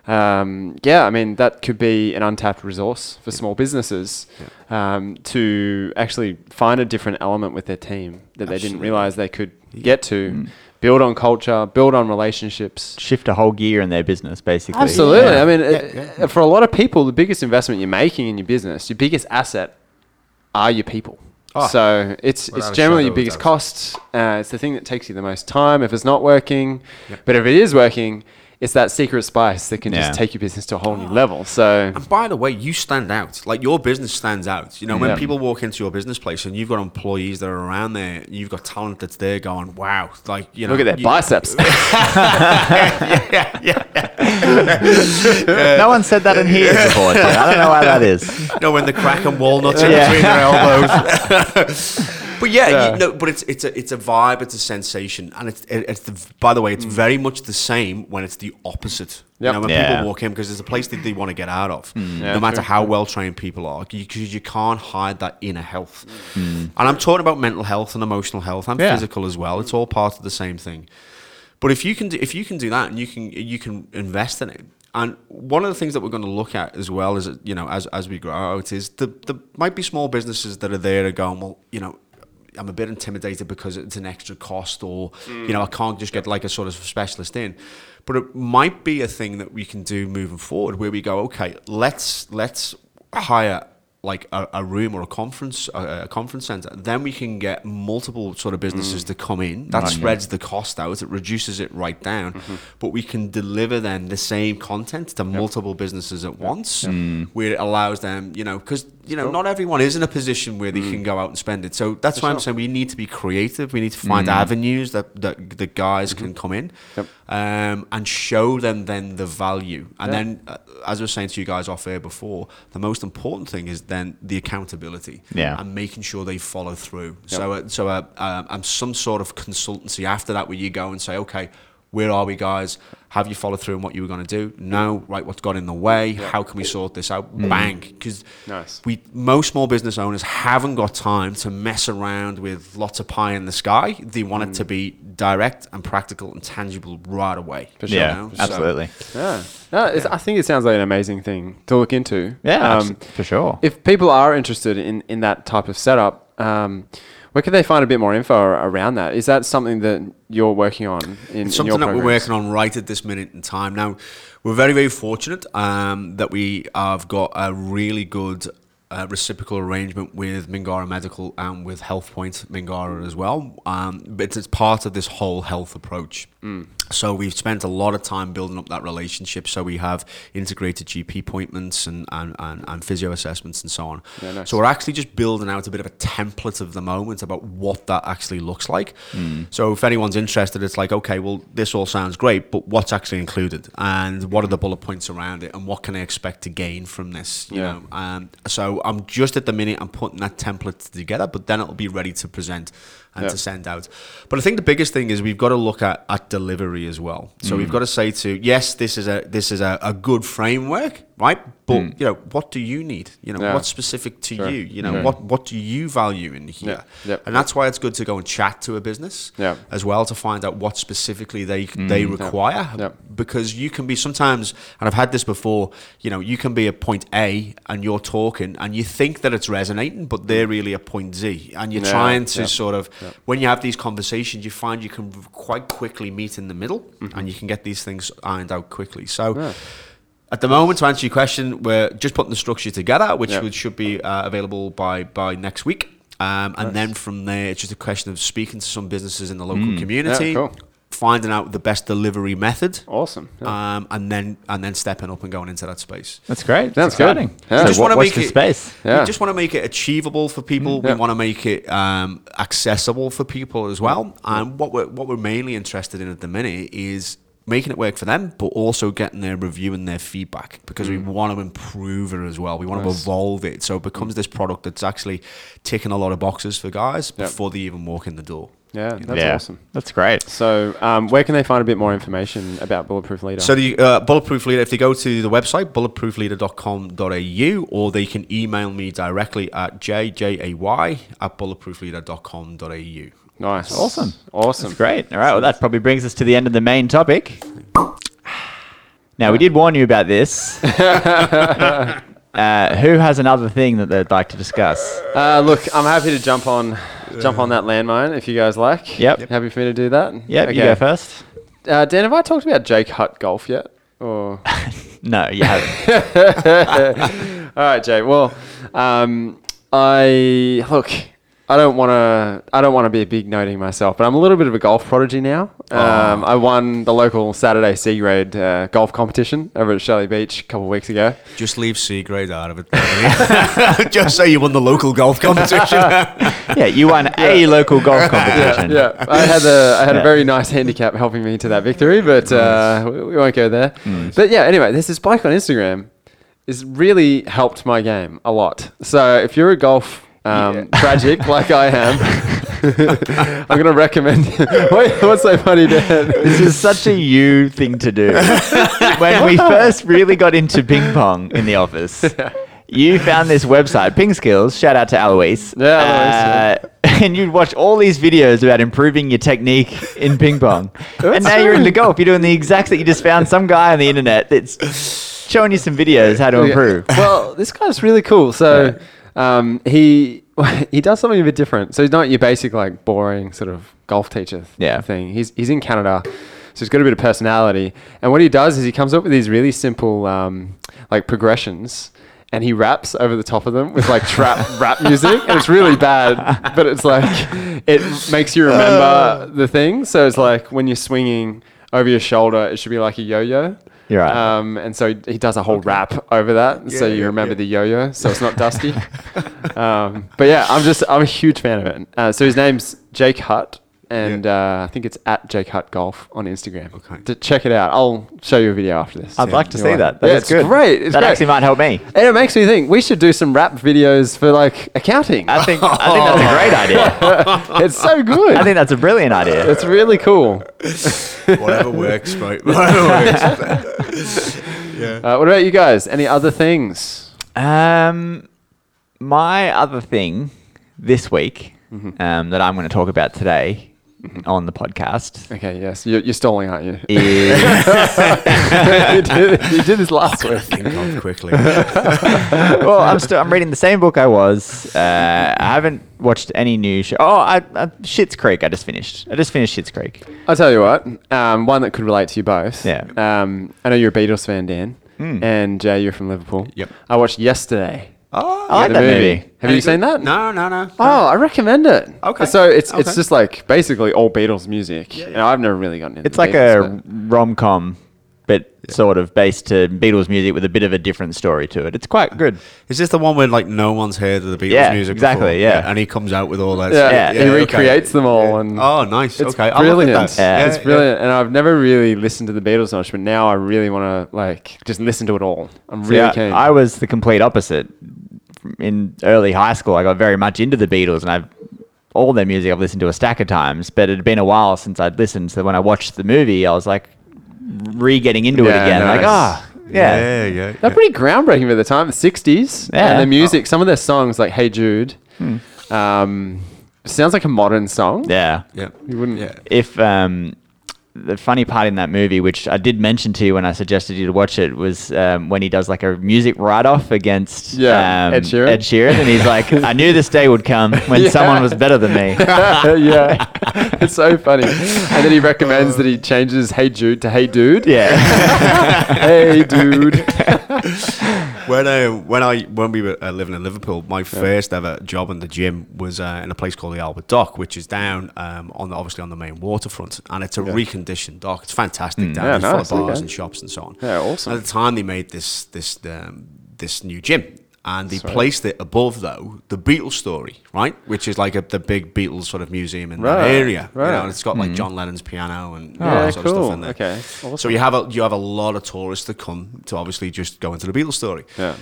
Um, yeah, I mean that could be an untapped resource for small businesses um, to actually find a different element with their team that they didn't realize they could get to. Build on culture, build on relationships. Shift a whole gear in their business, basically. Absolutely. Yeah. I mean, Yeah, uh, for a lot of people, the biggest investment you're making in your business, your biggest asset, are your people. Oh, so it's without it's a generally shadow your biggest cost. Uh, it's the thing that takes you the most time if it's not working. Yep. But if it is working, it's that secret spice that can Yeah. just take your business to a whole new level. So And by the way, you stand out. Like your business stands out. You know, when Yeah. people walk into your business place and you've got employees that are around there, you've got talent that's there going, wow, like, you know. look at that you- biceps. no one said that in here before. so I don't know why that is. You know, when the crack and walnuts in Yeah. between their elbows. But yeah, Yeah. You know, but it's it's a it's a vibe, it's a sensation, and it's it, it's the, by the way, it's mm. very much the same when it's the opposite. Yep. You know, when Yeah. people walk in because it's a place that they want to get out of, mm. Yeah, no matter true. how well trained people are, because you can't hide that inner health. Mm. And I'm talking about mental health and emotional health and physical as well. It's all part of the same thing. But if you can do, if you can do that and you can you can invest in it, and one of the things that we're going to look at as well as you know as as we grow out is the the might be small businesses that are there to going well you know. I'm a bit intimidated because it's an extra cost, or you mm. know, I can't just get like a sort of specialist in. But it might be a thing that we can do moving forward, where we go, okay, let's let's hire like a, a room or a conference a, a conference center. Then we can get multiple sort of businesses mm. to come in. That spreads the cost out. It reduces it right down. Mm-hmm. But we can deliver then the same content to multiple businesses at once where it allows them you know because you know not everyone is in a position where they can go out and spend it so that's why i'm saying we need to be creative we need to find avenues that, that the guys can come in Yep. um, and show them then the value. And Yeah. then, uh, as I was saying to you guys off air before, the most important thing is then the accountability. Yeah. And making sure they follow through. So, uh, so uh, uh, and some sort of consultancy after that where you go and say, okay, where are we, guys? Have you followed through on what you were going to do? No, right? What's got in the way? How can we sort this out? Bang! Because Nice. we most small business owners haven't got time to mess around with lots of pie in the sky. They want it to be direct and practical and tangible right away. For sure. Yeah, know? So- absolutely. yeah. No, it's, I think it sounds like an amazing thing to look into. Yeah, Um, for sure. if people are interested in, in that type of setup, um, where can they find a bit more info around that? Is that something that you're working on in, It's in something your that we're working on right at this minute in time. Now, we're very, very fortunate um, that we have got a really good uh, reciprocal arrangement with Mingara Medical and with HealthPoint Mingara as well. Um, but it's part of this whole health approach. Mm. So we've spent a lot of time building up that relationship. So we have integrated GP appointments and, and, and, and physio assessments and so on. Yeah, nice. So we're actually just building out a bit of a template of the moment about what that actually looks like. So if anyone's interested, it's like, okay, well, this all sounds great, but what's actually included, and what are the bullet points around it, and what can I expect to gain from this? You Yeah. know, um, so I'm just at the minute I'm putting that template together, but then it'll be ready to present and Yeah. to send out. But I think the biggest thing is we've got to look at, at delivery as well. So Mm. we've got to say to yes, this is a this is a, a good framework, right? But you know, what do you need? You know, Mm. Yeah. what's specific to Sure. you? You know, Yeah. what what do you value in here? Yeah. Yep. And that's why it's good to go and chat to a business Yeah. as well to find out what specifically they they require Yep. because you can be sometimes and I've had this before you know you can be at point A and you're talking and you think that it's resonating but they're really at point Z and you're Yeah, trying to yeah, sort of when you have these conversations you find you can quite quickly meet in the middle Mm-hmm. and you can get these things ironed out quickly so at the moment, to answer your question, we're just putting the structure together, which Yep. would, should be uh, available by by next week. Um, and then from there, it's just a question of speaking to some businesses in the local community, Mm. cool. finding out the best delivery method, Awesome. Yeah. um, and then and then stepping up and going into that space. That's great. Sounds That's good. exciting. Yeah. So We just what- wanna make the it- space? Yeah. We just want to make it achievable for people. Yeah. We want to make it um, accessible for people as well. And what we're what we're mainly interested in at the minute is making it work for them, but also getting their review and their feedback because we want to improve it as well. We want to Mm. Evolve it so it becomes this product that's actually ticking a lot of boxes for guys Yeah. before they even walk in the door. Yeah, that's yeah. awesome. That's great. So, um, where can they find a bit more information about Bulletproof Leader? So the uh, Bulletproof Leader, if they go to the website bulletproofleader.com.au or they can email me directly at jjay at bulletproofleader.com.au. nice, Awesome. awesome. That's great. All right. Well, that probably brings us to the end of the main topic. Now, we did warn you about this. uh, who has another thing that they'd like to discuss? Uh, look, I'm happy to jump on, jump on that landmine if you guys like. Yep. Happy for me to do that. Yep, you go first. Uh, Dan, have I talked about Jake Hutt golf yet? Or No, you haven't. all right, Jake. Well, um, I look. I don't want to. I don't want to be a big noting myself, but I'm a little bit of a golf prodigy now. Um, I won the local Saturday C grade uh, golf competition over at Shelley Beach a couple of weeks ago. Just leave C grade out of it. Just say you won the local golf competition. yeah, you won a local golf competition. yeah, I had a I had Yeah. a very nice handicap helping me to that victory, but uh, we, we won't go there. But yeah, anyway, there's this bike on Instagram. It's really helped my game a lot. So if you're a golf um, tragic like I am, I'm gonna recommend. Wait, what's so funny, Dan? This is such a you thing to do. when we first really got into ping pong in the office, you found this website, Ping Skills. Shout out to Eloise. Yeah, Eloise, Uh, and you'd watch all these videos about improving your technique in ping pong. and now you're into golf. You're doing the exact that You just found some guy on the internet that's showing you some videos how to Okay. improve. Well, this guy's really cool. So um, he he does something a bit different. So he's not your basic like boring sort of golf teacher Yeah. thing. He's he's in Canada, so he's got a bit of personality. And what he does is he comes up with these really simple um, like progressions. And he raps over the top of them with like trap rap music, and it's really bad, but it's like it makes you remember the thing. So it's like when you're swinging over your shoulder, it should be like a yo-yo. You're right. Um, and so he does a whole rap over that, so you yeah, remember yeah. the yo-yo, so it's not dusty. um, but yeah, I'm just I'm a huge fan of it. Uh, so his name's Jake Hutt, and uh, I think it's at Jake Hutt Golf on Instagram. Okay. To check it out. I'll show you a video after this. I'd like to You see want- that. That yeah, it's good. great. It's that great. actually might help me. and it makes me think we should do some rap videos for like accounting. I think I think that's a great idea. it's so good. I think that's a brilliant idea. it's really cool. Whatever works, right? Whatever works. yeah. Uh, what about you guys? Any other things? Um, my other thing this week Mm-hmm. um, that I'm going to talk about today on the podcast Okay, yes, you're, you're stalling, aren't you? is you, did, you did this last week. Think of quickly. well, I'm still I'm reading the same book I was. Uh, I haven't watched any new show. Oh, I, I Schitt's Creek. I just finished. I just finished Schitt's Creek. I'll tell you what, um, one that could relate to you both. Yeah. Um, I know you're a Beatles fan, Dan, Hmm. and Jay, you're from Liverpool. Yep. I watched yesterday. Oh, I like that movie. Have you seen that? No, no, no. Oh, I recommend it. Okay. So it's it's just like basically all Beatles music. You know, I've never really gotten into It's like Beatles, a rom com, but sort of based to Beatles music with a bit of a different story to it. It's quite good. Is this the one where like no one's heard of the Beatles Yeah, music? exactly, before? yeah. and he comes out with all that. yeah, Yeah, he okay. recreates them all, and Oh, nice. it's okay, I'll look at brilliant. that. Yeah. it's brilliant, and I've never really listened to the Beatles much, but now I really want to like just listen to it all. I'm really Yeah, keen. I was the complete opposite. In early high school, I got very much into the Beatles, and I've all their music I've listened to a stack of times, but it had been a while since I'd listened. So when I watched the movie, I was like re getting into it Yeah, again. Like, nice. ah, yeah. yeah, yeah. They're pretty groundbreaking for the time, the 60s. Yeah. And the music, some of their songs, like Hey Jude, um, sounds like a modern song. yeah. yeah. You wouldn't. Yeah. if um, the funny part in that movie, which I did mention to you when I suggested you to watch it, was um, when he does like a music write-off against Yeah, um, Ed Sheeran. Ed Sheeran, and he's like, "I knew this day would come when Yeah. someone was better than me." yeah. it's so funny. And then he recommends that he changes Hey Jude to Hey Dude. yeah, hey Dude. When uh, when I when we were uh, living in Liverpool, my first ever job in the gym was uh, in a place called the Albert Dock, which is down um, on the, obviously on the main waterfront, and it's a reconditioned dock. It's fantastic down Yeah, there, full of bars okay. and shops and so on. Yeah, awesome. At the time, they made this this um, this new gym. And they placed it above, though, the Beatles story, right? Which is like a, the big Beatles sort of museum in Right, that area. You right. know, and it's got like mm-hmm. John Lennon's piano and you know, Yeah, that sort of cool. stuff in there. Okay, So you have a you have a lot of tourists that come to obviously just go into the Beatles story. Yeah.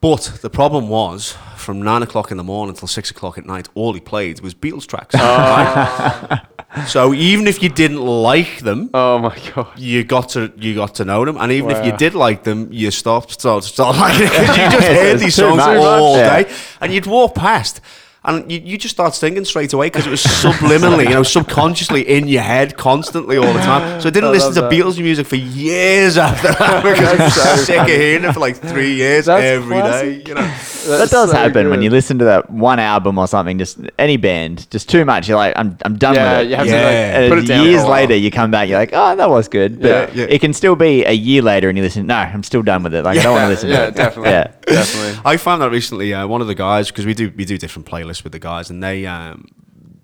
But the problem was, from nine o'clock in the morning until six o'clock at night, all he played was Beatles tracks. Oh. so even if you didn't like them, Oh my God. you got to you got to know them, and even if you Wow. did like them, you stopped liking it because you just heard it's these too songs much. all Yeah. day, and you'd walk past. And you, you just start singing straight away because it was subliminally, you know, subconsciously in your head constantly all the time. So I didn't I listen to that. Beatles music for years after that because I was so sick of hearing it for like three years That's every day. classic. You know, that does happen when you listen to that one album or something. Just any band, just too much. You're like, I'm, I'm done Yeah, with it. you have Yeah. to like, And put it down. years for a while. later, you come back, you're like, oh, that was good. But Yeah, yeah. it can still be a year later, and you listen. No, I'm still done with it. Like I don't want to listen yeah, to it. definitely. Yeah. Definitely. I found that recently. Uh, one of the guys, because we do we do different playlists with the guys, and they um,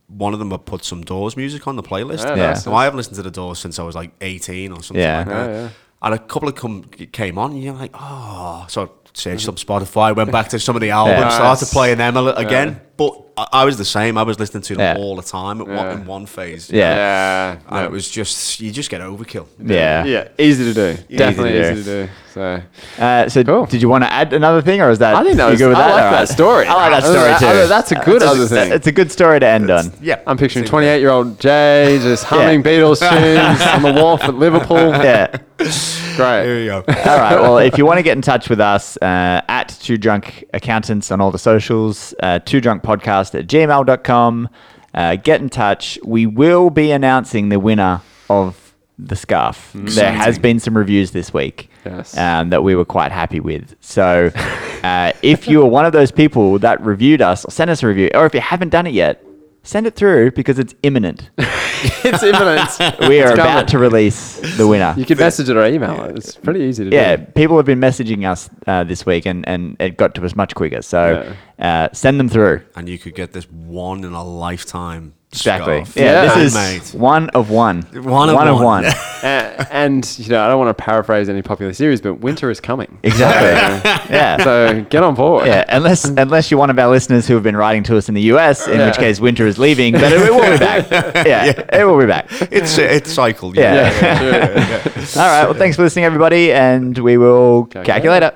one of them had put some Doors music on the playlist. Yeah, Yeah. So I haven't listened to the Doors since I was like 18 or something Yeah. like that. Yeah. And a couple of come came on, and you're like, oh. So I searched up Spotify, went back to some of the albums, started playing them again. But I, I was the same. I was listening to them Yeah. all the time at one, Yeah. in one phase. Yeah. Yeah. And it was just you just get overkill. Yeah. Yeah, easy to do. Definitely to easy to do. So Uh, so, Cool. did you want to add another thing, or is that? I think that you was good with I that? like All that right. story. I like that Other story than- too. other- That's a good other That- thing. It's a good story to end on. Yeah. I'm picturing 28 year old Jay just humming Beatles tunes on the wharf at Liverpool. Yeah. Great. Here you go. All right. Well, if you want to get in touch with us, uh, at Two Drunk Accountants on all the socials, uh, Two Drunk Podcast at gmail.com. Uh, get in touch. We will be announcing the winner of the scarf. There has been some reviews this week Yes. um, that we were quite happy with. So uh, if you are one of those people that reviewed us, send us a review. Or if you haven't done it yet, send it through because it's imminent. it's imminent. We are coming. about to release the winner. You can message it or email it. It's pretty easy to yeah, do. Yeah, people have been messaging us uh, this week, and, and it got to us much quicker. So uh, send them through. and you could get this one in a lifetime. Exactly. scarf. Yeah, Yeah. this is Handmade. one of one. One of of one. one. Uh, and, you know, I don't want to paraphrase any popular series, but winter is coming. exactly. yeah. So get on board. yeah, unless unless you're one of our listeners who have been writing to us in the US, in Yeah. which case winter is leaving, but it will be back. Yeah, it will be back. It's it's cycled. Yeah. Yeah, sure. All right. Well, thanks for listening, everybody, and we will Catch catch you you later.